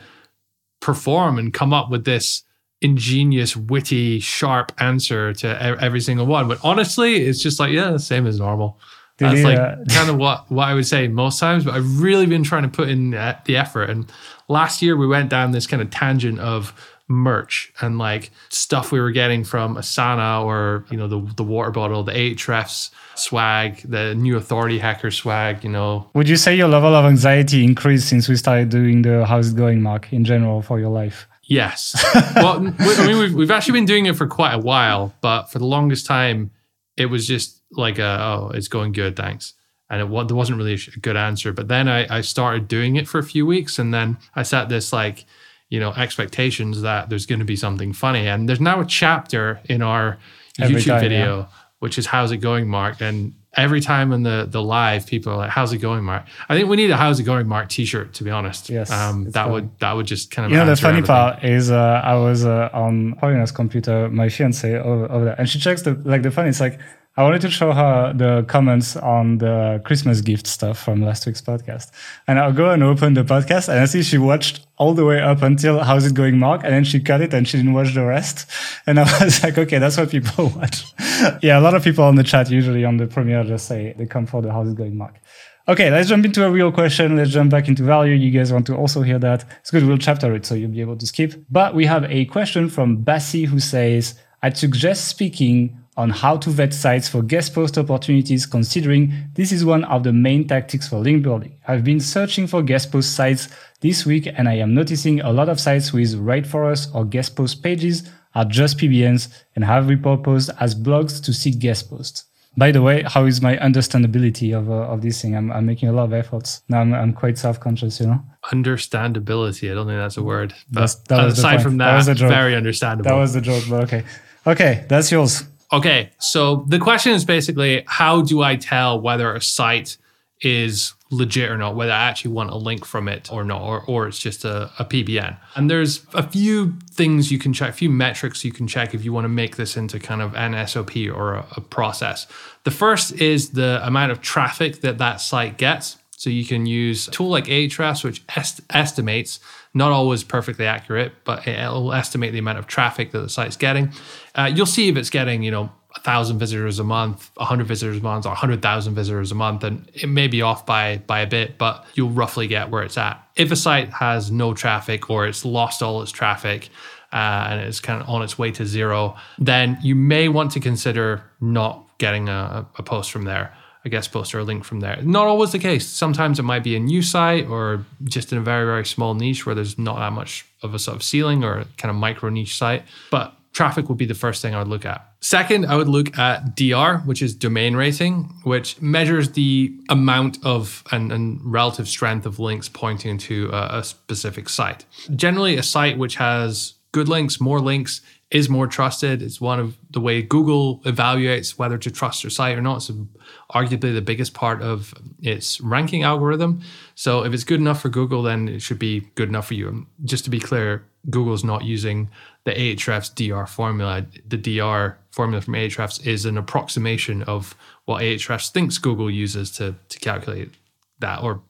perform and come up with this ingenious, witty, sharp answer to every single one. But honestly, it's just like, yeah, the same as normal. That's like uh, kind of what, what I would say most times, but I've really been trying to put in uh, the effort. And last year we went down this kind of tangent of merch and like stuff we were getting from Asana or, you know, the, the water bottle, the Ahrefs swag, the new authority hacker swag, you know. Would you say your level of anxiety increased since we started doing the how's it going mark in general for your life? Yes. well, I mean, we've, we've actually been doing it for quite a while, but for the longest time, it was just like, a, oh, it's going good, thanks. And it, there wasn't really a good answer. But then I, I started doing it for a few weeks, and then I set this like, you know, expectations that there's going to be something funny. And there's now a chapter in our Every YouTube time, video, yeah. which is how's it going, Mark? And every time in the the live, people are like, "How's it going, Mark?" I think we need a "How's it going, Mark" T-shirt. To be honest, yes, um, that would that would just kind of. You know, the funny everything. part is, uh, I was uh, on Paulina's computer, my fiance over, over there, and she checks the like the funny. It's like I wanted to show her the comments on the Christmas gift stuff from last week's podcast. And I'll go and open the podcast and I see she watched all the way up until how's it going, Mark? And then she cut it and she didn't watch the rest. And I was like, okay, that's what people watch. yeah, a lot of people on the chat usually on the premiere just say they come for the how's it going, Mark. Okay, let's jump into a real question. Let's jump back into value. You guys want to also hear that. It's good. We'll chapter it so you'll be able to skip. But we have a question from Bassi who says, I'd suggest speaking on how to vet sites for guest post opportunities, considering this is one of the main tactics for link building. I've been searching for guest post sites this week and I am noticing a lot of sites with Write for Us or guest post pages are just PBNs and have repurposed as blogs to seek guest posts. By the way, how is my understandability of, uh, of this thing? I'm, I'm making a lot of efforts. Now I'm, I'm quite self conscious, you know? Understandability. I don't think that's a word. But that aside from that, that was a very understandable. That was the joke, but okay. Okay, that's yours. Okay, so the question is basically how do I tell whether a site is legit or not, whether I actually want a link from it or not, or, or it's just a, a PBN. And there's a few things you can check, a few metrics you can check if you want to make this into kind of an SOP or a, a process. The first is the amount of traffic that that site gets. So you can use a tool like Ahrefs, which est- estimates, not always perfectly accurate, but it'll estimate the amount of traffic that the site's getting. Uh, you'll see if it's getting, you know, a thousand visitors a month, a hundred visitors a month, or a hundred thousand visitors a month, and it may be off by by a bit, but you'll roughly get where it's at. If a site has no traffic or it's lost all its traffic, uh, and it's kind of on its way to zero, then you may want to consider not getting a, a post from there, a guest post or a link from there. Not always the case. Sometimes it might be a new site or just in a very, very small niche where there's not that much of a sort of ceiling or kind of micro niche site. But traffic would be the first thing I would look at. Second, I would look at DR, which is domain rating, which measures the amount of and, and relative strength of links pointing to a, a specific site. Generally, a site which has good links, more links, is more trusted. It's one of the way Google evaluates whether to trust your site or not. It's arguably the biggest part of its ranking algorithm. So if it's good enough for Google, then it should be good enough for you. Just to be clear, Google's not using the Ahrefs DR formula. The DR formula from Ahrefs is an approximation of what Ahrefs thinks Google uses to, to calculate that, or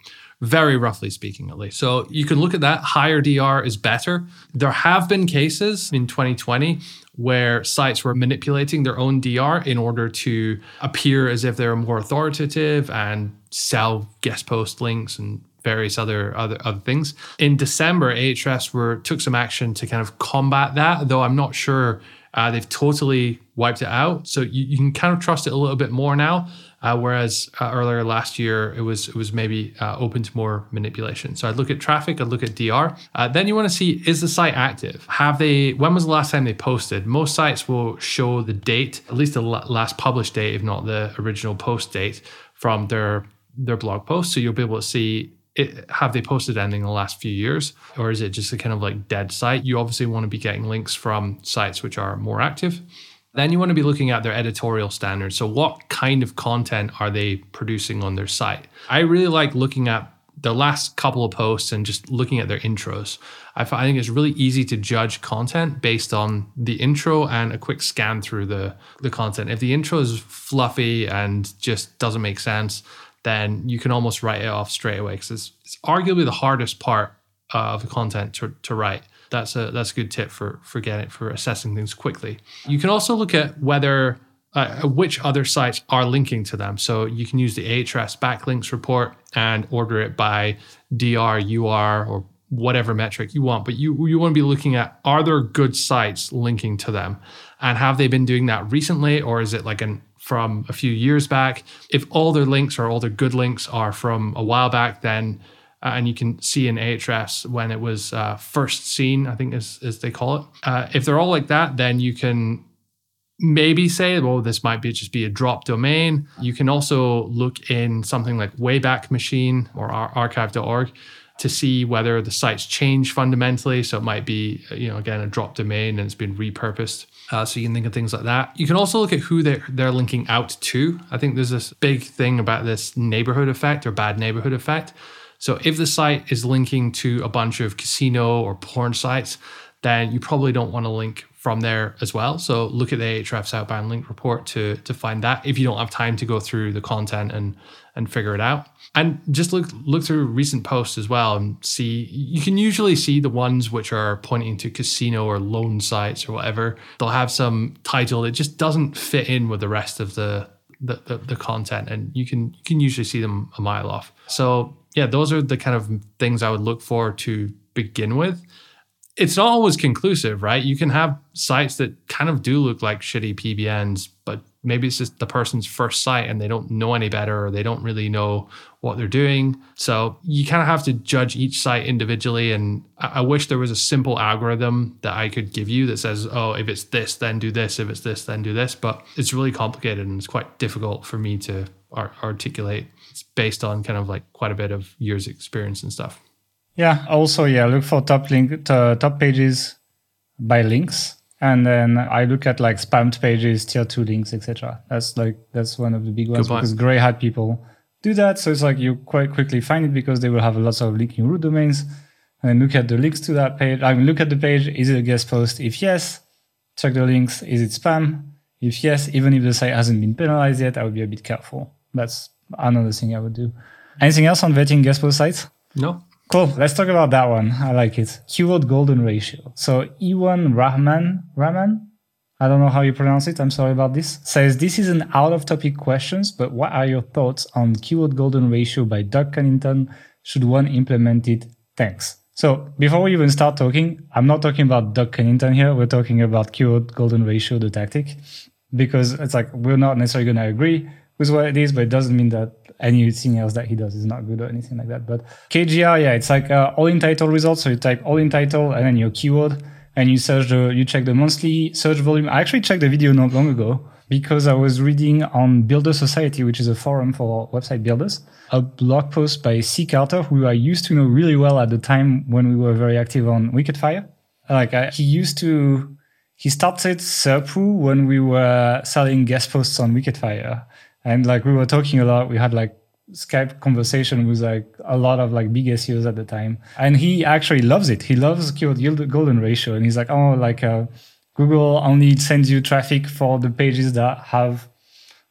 very roughly speaking, at least. So you can look at that. Higher DR is better. There have been cases in 2020 where sites were manipulating their own DR in order to appear as if they're more authoritative and sell guest post links and various other other other things. In December, Ahrefs were took some action to kind of combat that, though I'm not sure uh, they've totally wiped it out. So you, you, can kind of trust it a little bit more now. Uh, whereas uh, earlier last year, it was it was maybe uh, open to more manipulation. So I'd look at traffic, I'd look at DR. Uh, then you want to see is the site active? Have they? When was the last time they posted? Most sites will show the date, at least the last published date, if not the original post date, from their their blog post. So you'll be able to see it, have they posted anything in the last few years or is it just a kind of like dead site you obviously want to be getting links from sites which are more active then you want to be looking at their editorial standards. So, what kind of content are they producing on their site? I really like looking at the last couple of posts and just looking at their intros. I, think it's really easy to judge content based on the intro and a quick scan through the, the content. If the intro is fluffy and just doesn't make sense, then you can almost write it off straight away because it's, it's arguably the hardest part uh, of the content to, to write that's a that's a good tip for for getting for assessing things quickly. You can also look at whether uh, which other sites are linking to them. So you can use the Ahrefs backlinks report and order it by DR, UR, or whatever metric you want. But you you want to be looking at are there good sites linking to them, and have they been doing that recently, or is it like an from a few years back? If all their links or all their good links are from a while back, then uh, and you can see in Ahrefs when it was uh, first seen, I think as, as they call it. Uh, if they're all like that, then you can maybe say, well, this might be just be a drop domain. You can also look in something like Wayback Machine or archive.org to see whether the site's changed fundamentally. So it might be, you know, again, a drop domain and it's been repurposed. Uh, so you can think of things like that. You can also look at who they're, they're linking out to. I think there's this big thing about this neighborhood effect or bad neighborhood effect. So if the site is linking to a bunch of casino or porn sites, then you probably don't want to link from there as well. So look at the Ahrefs outbound link report to to find that if you don't have time to go through the content and and figure it out. And just look look through recent posts as well and see you can usually see the ones which are pointing to casino or loan sites or whatever. They'll have some title that just doesn't fit in with the rest of the the, the, the content and you can you can usually see them a mile off. So yeah, those are the kind of things I would look for to begin with. It's not always conclusive, right? You can have sites that kind of do look like shitty PBNs, but maybe it's just the person's first site and they don't know any better or they don't really know what they're doing. So you kind of have to judge each site individually. And I, wish there was a simple algorithm that I could give you that says, oh, if it's this, then do this. If it's this, then do this. But it's really complicated and it's quite difficult for me to articulate it's based on kind of like quite a bit of years experience and stuff. Yeah. Also, yeah, look for top link to, top pages by links, and then I look at like spammed pages, tier two links, etc. That's like that's one of the big ones because gray hat people do that. So it's like you quite quickly find it because they will have lots of linking root domains. And then look at the links to that page. I mean, look at the page. Is it a guest post? If yes, check the links. Is it spam? If yes, even if the site hasn't been penalized yet, I would be a bit careful. That's another thing I would do. Anything else on vetting guest post sites? No. Cool. Let's talk about that one. I like it. Keyword golden ratio. So Ewan Rahman, Rahman, I don't know how you pronounce it. I'm sorry about this. Says this is an out of topic questions, but what are your thoughts on keyword golden ratio by Doug Cunnington? Should one implement it? Thanks. So before we even start talking, I'm not talking about Doug Cunnington here. We're talking about keyword golden ratio, the tactic, because it's like we're not necessarily going to agree with what it is, but it doesn't mean that anything else that he does is not good or anything like that. But KGR, yeah, it's like uh, all in title results. So you type all in title and then your keyword, and you search the, you check the monthly search volume. I actually checked the video not long ago because I was reading on Builder Society, which is a forum for website builders, a blog post by C. Carter, who I used to know really well at the time when we were very active on WickedFire. Like I, he used to, he started SERPWoo when we were selling guest posts on WickedFire. And like we were talking a lot, we had like Skype conversation with like a lot of like big SEOs at the time. And he actually loves it. He loves keyword golden ratio. And he's like, oh, like uh, Google only sends you traffic for the pages that have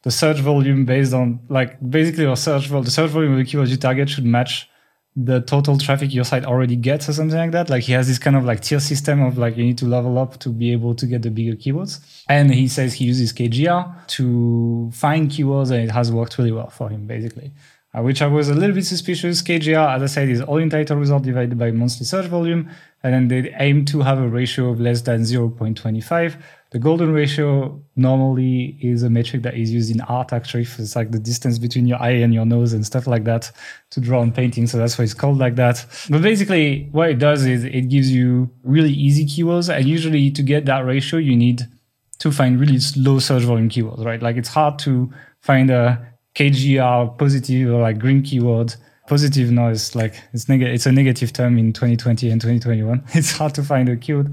the search volume based on like basically your search volume, the search volume of the keywords you target should match the total traffic your site already gets or something like that. Like he has this kind of like tier system of like you need to level up to be able to get the bigger keywords. And he says he uses KGR to find keywords and it has worked really well for him basically. Uh, which I was a little bit suspicious. KGR, as I said, is all in title result divided by monthly search volume. And then they aim to have a ratio of less than 0.25. The golden ratio normally is a metric that is used in art actually. It's like the distance between your eye and your nose and stuff like that to draw on painting. So that's why it's called like that. But basically what it does is it gives you really easy keywords. And usually to get that ratio, you need to find really low search volume keywords, right? Like it's hard to find a KGR positive or like green keyword positive noise like it's neg- it's a negative term in 2020 and 2021 it's hard to find a keyword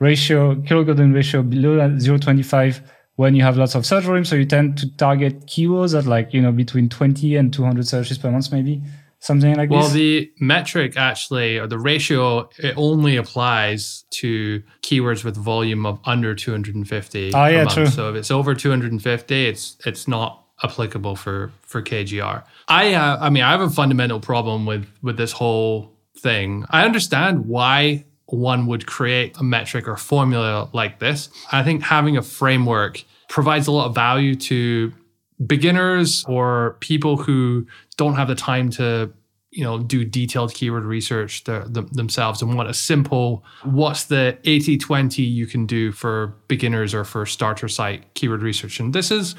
ratio, keyword golden ratio below 0.25 when you have lots of search volume. So you tend to target keywords at like, you know, between 20 and 200 searches per month, maybe something like well, this. Well, the metric actually, or the ratio, it only applies to keywords with volume of under 250 oh, yeah, month. True. So if it's over 250, it's it's not applicable for for KGR. I uh, I mean, I have a fundamental problem with with this whole thing. I understand why one would create a metric or formula like this. I think having a framework provides a lot of value to beginners or people who don't have the time to you know do detailed keyword research the, themselves and want a simple what's the 80 20 you can do for beginners or for starter site keyword research and this is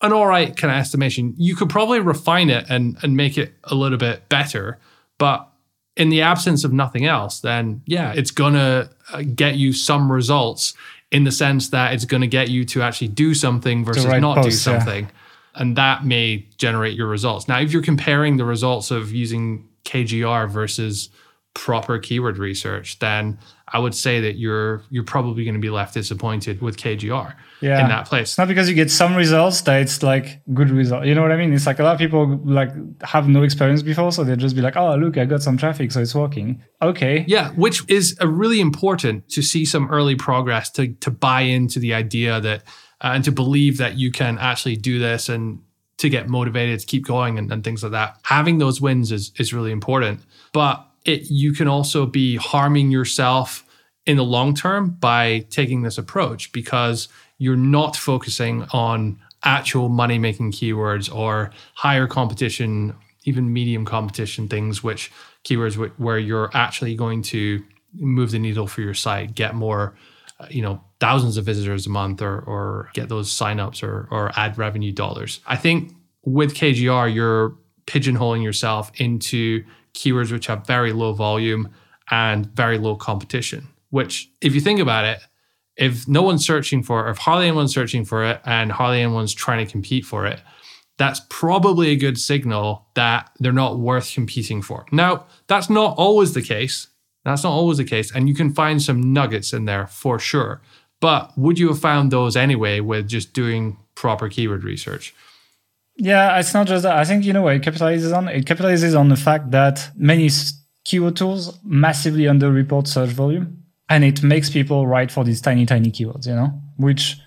an all right kind of estimation you could probably refine it and and make it a little bit better but in the absence of nothing else, then yeah, it's going to uh, get you some results in the sense that it's going to get you to actually do something versus not post, do something. Yeah. And that may generate your results. Now, if you're comparing the results of using KGR versus proper keyword research, then I would say that you're you're probably going to be left disappointed with KGR yeah. in that place. It's not because you get some results that it's like good result. You know what I mean? It's like a lot of people like have no experience before, so they'll just be like, "Oh, look, I got some traffic, so it's working." Okay. Yeah, which is a really important to see some early progress to to buy into the idea that uh, and to believe that you can actually do this and to get motivated to keep going and, and things like that. Having those wins is is really important, but it, you can also be harming yourself in the long term by taking this approach because you're not focusing on actual money making keywords or higher competition, even medium competition things, which keywords where you're actually going to move the needle for your site, get more, uh, you know, thousands of visitors a month or, or get those signups or, or ad revenue dollars. I think with KGR, you're pigeonholing yourself into keywords which have very low volume and very low competition. Which, if you think about it, if no one's searching for it, if hardly anyone's searching for it and hardly anyone's trying to compete for it, that's probably a good signal that they're not worth competing for. Now, that's not always the case. That's not always the case. And you can find some nuggets in there for sure. But would you have found those anyway with just doing proper keyword research? Yeah, it's not just that. I think you know what it capitalizes on. It capitalizes on the fact that many keyword tools massively underreport search volume, and it makes people write for these tiny, tiny keywords. You know, which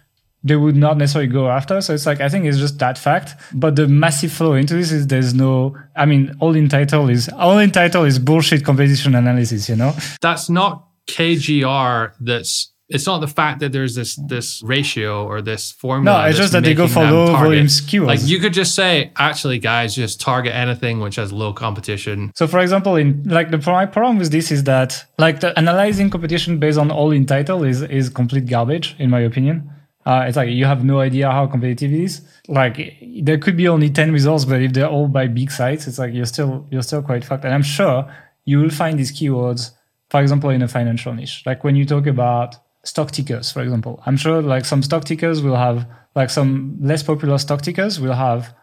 they would not necessarily go after. So it's like I think it's just that fact. But the massive flow into this is there's no. I mean, all in title is all in title is bullshit competition analysis. You know, that's not KGR. That's it's not the fact that there's this this ratio or this formula. No, it's just that they go for low volume keywords. Like you could just say, actually, guys, just target anything which has low competition. So, for example, in like the problem with this is that like the analyzing competition based on all in title is is complete garbage, in my opinion. Uh, it's like you have no idea how competitive it is. Like there could be only ten results, but if they're all by big sites, it's like you're still you're still quite fucked. And I'm sure you will find these keywords, for example, in a financial niche. Like when you talk about stock tickers, for example, I'm sure like some stock tickers will have like some less popular stock tickers will have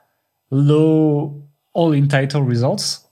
low all in title results,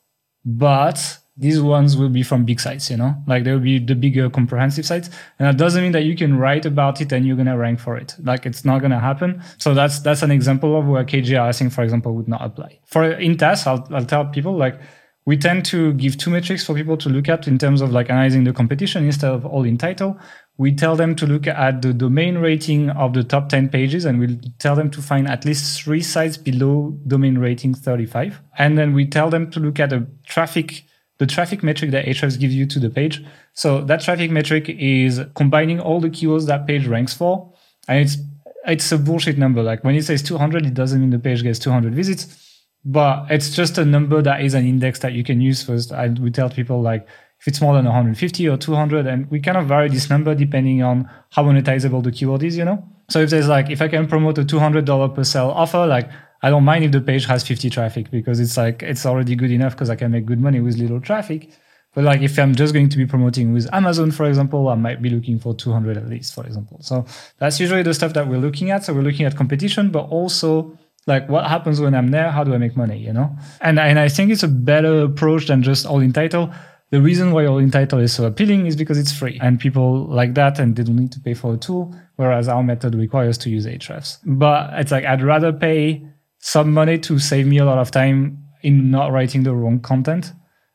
but these ones will be from big sites, you know, like they will be the bigger comprehensive sites. And that doesn't mean that you can write about it and you're going to rank for it. Like it's not going to happen. So that's, that's an example of where KGR, I think, for example, would not apply. For in TAS, I'll, I'll tell people like, we tend to give two metrics for people to look at in terms of like analyzing the competition instead of all in title. We tell them to look at the domain rating of the top 10 pages and we'll tell them to find at least three sites below domain rating 35. And then we tell them to look at the traffic the traffic metric that Ahrefs gives you to the page. So that traffic metric is combining all the keywords that page ranks for. And it's it's a bullshit number. Like when it says 200, it doesn't mean the page gets 200 visits, but it's just a number that is an index that you can use first. And we tell people like if it's more than 150 or 200, and we kind of vary this number depending on how monetizable the keyword is, you know? So if there's like, if I can promote a $200 per sale offer, like I don't mind if the page has 50 traffic because it's like it's already good enough because I can make good money with little traffic. But like if I'm just going to be promoting with Amazon, for example, I might be looking for 200 at least, for example. So that's usually the stuff that we're looking at. So we're looking at competition, but also like what happens when I'm there? How do I make money? You know? And and I think it's a better approach than just all in title. The reason why all in title is so appealing is because it's free and people like that and they don't need to pay for a tool, whereas our method requires to use Ahrefs. But it's like I'd rather pay some money to save me a lot of time in not writing the wrong content.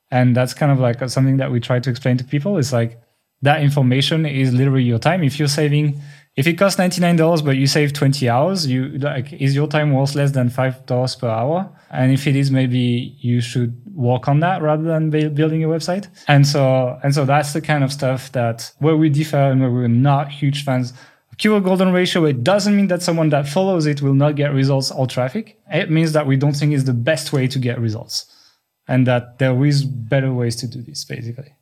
And that's kind of like something that we try to explain to people. It's like that information is literally your time. If you're saving, if it costs $99, but you save 20 hours, you like, is your time worth less than $5 per hour? And if it is, maybe you should work on that rather than building a website. And so, and so that's the kind of stuff that where we differ and where we're not huge fans keyword golden ratio, it doesn't mean that someone that follows it will not get results or traffic. It means that we don't think it's the best way to get results and that there is better ways to do this, basically.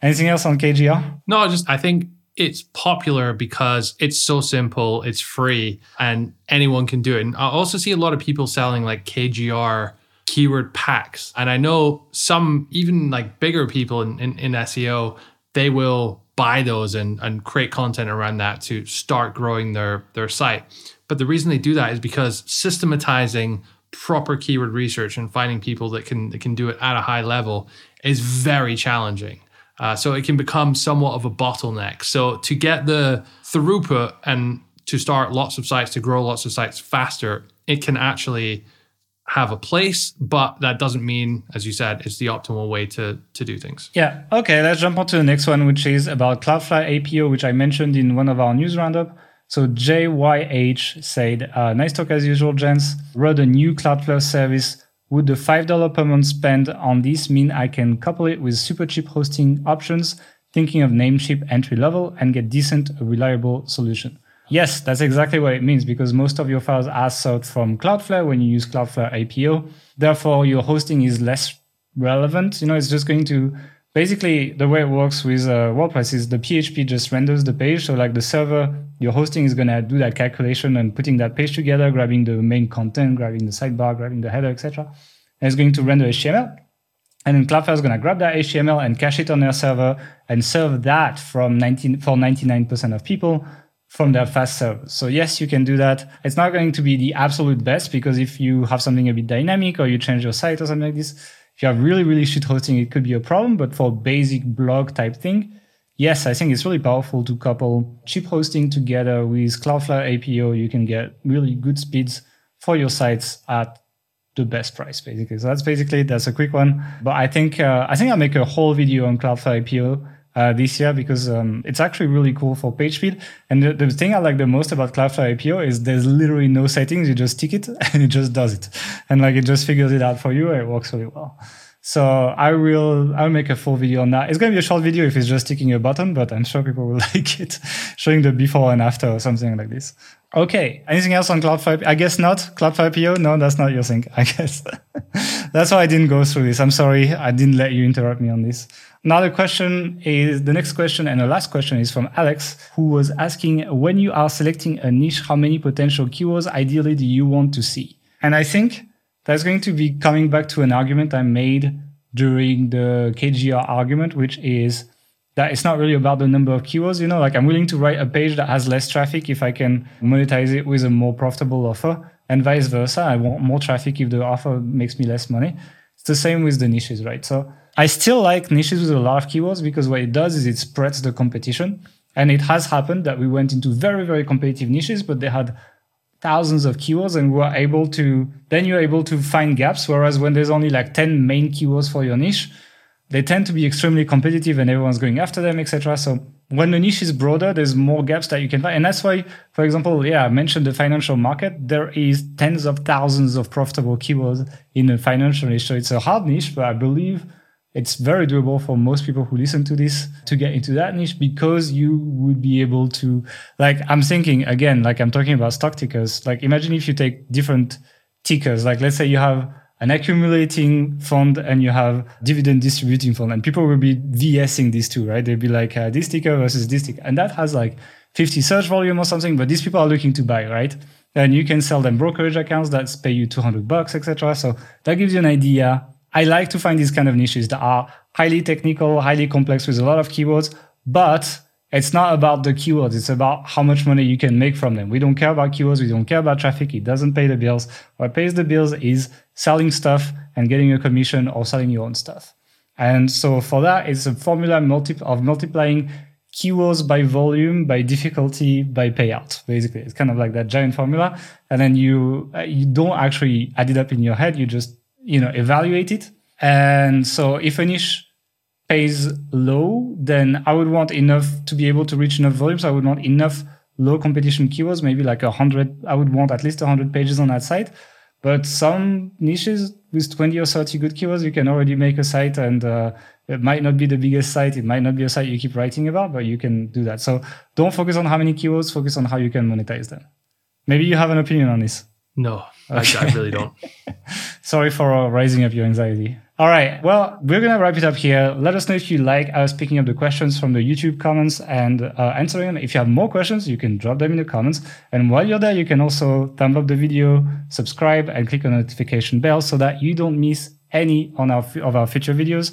Anything else on KGR? No, just I think it's popular because it's so simple, it's free, and anyone can do it. And I also see a lot of people selling like KGR keyword packs. And I know some, even like bigger people in, in, in SEO, they will buy those and, and create content around that to start growing their, their site. But the reason they do that is because systematizing proper keyword research and finding people that can that can do it at a high level is very challenging. Uh, so it can become somewhat of a bottleneck. So to get the throughput and to start lots of sites, to grow lots of sites faster, it can actually have a place, but that doesn't mean, as you said, it's the optimal way to to do things. Yeah. Okay. Let's jump on to the next one, which is about Cloudflare APO, which I mentioned in one of our news roundup. So JYH said, uh, "Nice talk as usual, gents. Wrote a new Cloudflare service. Would the five dollar per month spend on this mean I can couple it with super cheap hosting options, thinking of Namecheap entry level, and get decent, reliable solution?" Yes, that's exactly what it means because most of your files are served from Cloudflare when you use Cloudflare APO. Therefore, your hosting is less relevant. You know, it's just going to basically the way it works with uh, WordPress is the PHP just renders the page. So, like the server, your hosting is going to do that calculation and putting that page together, grabbing the main content, grabbing the sidebar, grabbing the header, etc. And it's going to render HTML. And then Cloudflare is going to grab that HTML and cache it on their server and serve that from 19, for 99% of people from their fast servers. So yes, you can do that. It's not going to be the absolute best because if you have something a bit dynamic or you change your site or something like this, you have really, really shit hosting, it could be a problem. But for basic blog type thing, yes, I think it's really powerful to couple cheap hosting together with Cloudflare APO. You can get really good speeds for your sites at the best price basically. So that's basically that's a quick one. But I think uh, I think I'll make a whole video on Cloudflare APO uh, this year because um, it's actually really cool for page speed. And the, the thing I like the most about Cloudflare APO is there's literally no settings. You just tick it and it just does it, and like it just figures it out for you. it works really well. So I will I'll make a full video on that. It's to be a short video if it's just ticking a button, but I'm sure people will like it, showing the before and after or something like this. Okay. Anything else on Cloudflare? I guess not. Cloudflare IPO? No, that's not your thing. I guess that's why I didn't go through this. I'm sorry. I didn't let you interrupt me on this. Another question is the next question and the last question is from Alex, who was asking when you are selecting a niche, how many potential keywords ideally do you want to see? And I think that's going to be coming back to an argument I made during the KGR argument, which is that it's not really about the number of keywords. You know, like I'm willing to write a page that has less traffic if I can monetize it with a more profitable offer, and vice versa. I want more traffic if the offer makes me less money. It's the same with the niches, right? So I still like niches with a lot of keywords because what it does is it spreads the competition. And it has happened that we went into very, very competitive niches, but they had thousands of keywords and we're able to then you're able to find gaps whereas when there's only like 10 main keywords for your niche they tend to be extremely competitive and everyone's going after them etc so when the niche is broader there's more gaps that you can find. And that's why for example yeah i mentioned the financial market. There is tens of thousands of profitable keywords in the financial niche. So it's a hard niche but i believe it's very doable for most people who listen to this to get into that niche because you would be able to like i'm thinking again like i'm talking about stock tickers. Like imagine if you take different tickers. Like let's say you have an accumulating fund and you have dividend distributing fund and people will be vsing these two right? They'll be like uh, this ticker versus this ticker. And that has like 50 search volume or something but these people are looking to buy right? And you can sell them brokerage accounts that pay you 200 bucks etc so that gives you an idea I like to find these kind of niches that are highly technical, highly complex with a lot of keywords, but it's not about the keywords. It's about how much money you can make from them. We don't care about keywords. We don't care about traffic. It doesn't pay the bills. What pays the bills is selling stuff and getting a commission or selling your own stuff. And so for that, it's a formula multi- of multiplying keywords by volume, by difficulty, by payout. Basically, it's kind of like that giant formula. And then you uh, you don't actually add it up in your head. You just you know, evaluate it. And so if a niche pays low, then I would want enough to be able to reach enough volumes. I would want enough low competition keywords, maybe like a hundred. I would want at least hundred pages on that site. But some niches with 20 or 30 good keywords, you can already make a site and uh, it might not be the biggest site. It might not be a site you keep writing about, but you can do that. So don't focus on how many keywords, focus on how you can monetize them. Maybe you have an opinion on this. No, okay. I, I really don't. Sorry for raising up your anxiety. All right. Well, we're going to wrap it up here. Let us know if you like us picking up the questions from the YouTube comments and uh, answering them. If you have more questions, you can drop them in the comments. And while you're there, you can also thumb up the video, subscribe, and click on the notification bell so that you don't miss any on our, of our future videos.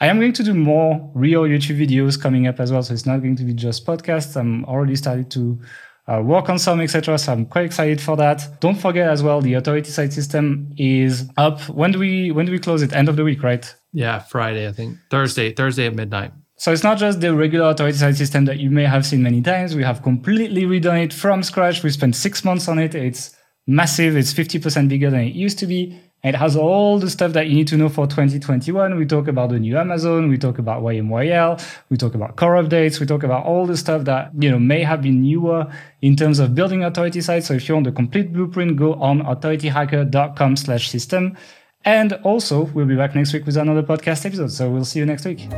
I am going to do more real YouTube videos coming up as well. So it's not going to be just podcasts. I'm already started to uh, work on some, etc. So I'm quite excited for that. Don't forget as well, the authority site system is up. When do we when do we close it? End of the week, right? Yeah, Friday, I think. Thursday, Thursday at midnight. So it's not just the regular authority site system that you may have seen many times. We have completely redone it from scratch. We spent six months on it. It's massive. It's 50% bigger than it used to be. It has all the stuff that you need to know for 2021. We talk about the new Amazon. We talk about YMYL. We talk about core updates. We talk about all the stuff that, you know, may have been newer in terms of building authority sites. So if you want the complete blueprint, go on authorityhacker.com slash system. And also, we'll be back next week with another podcast episode. So we'll see you next week.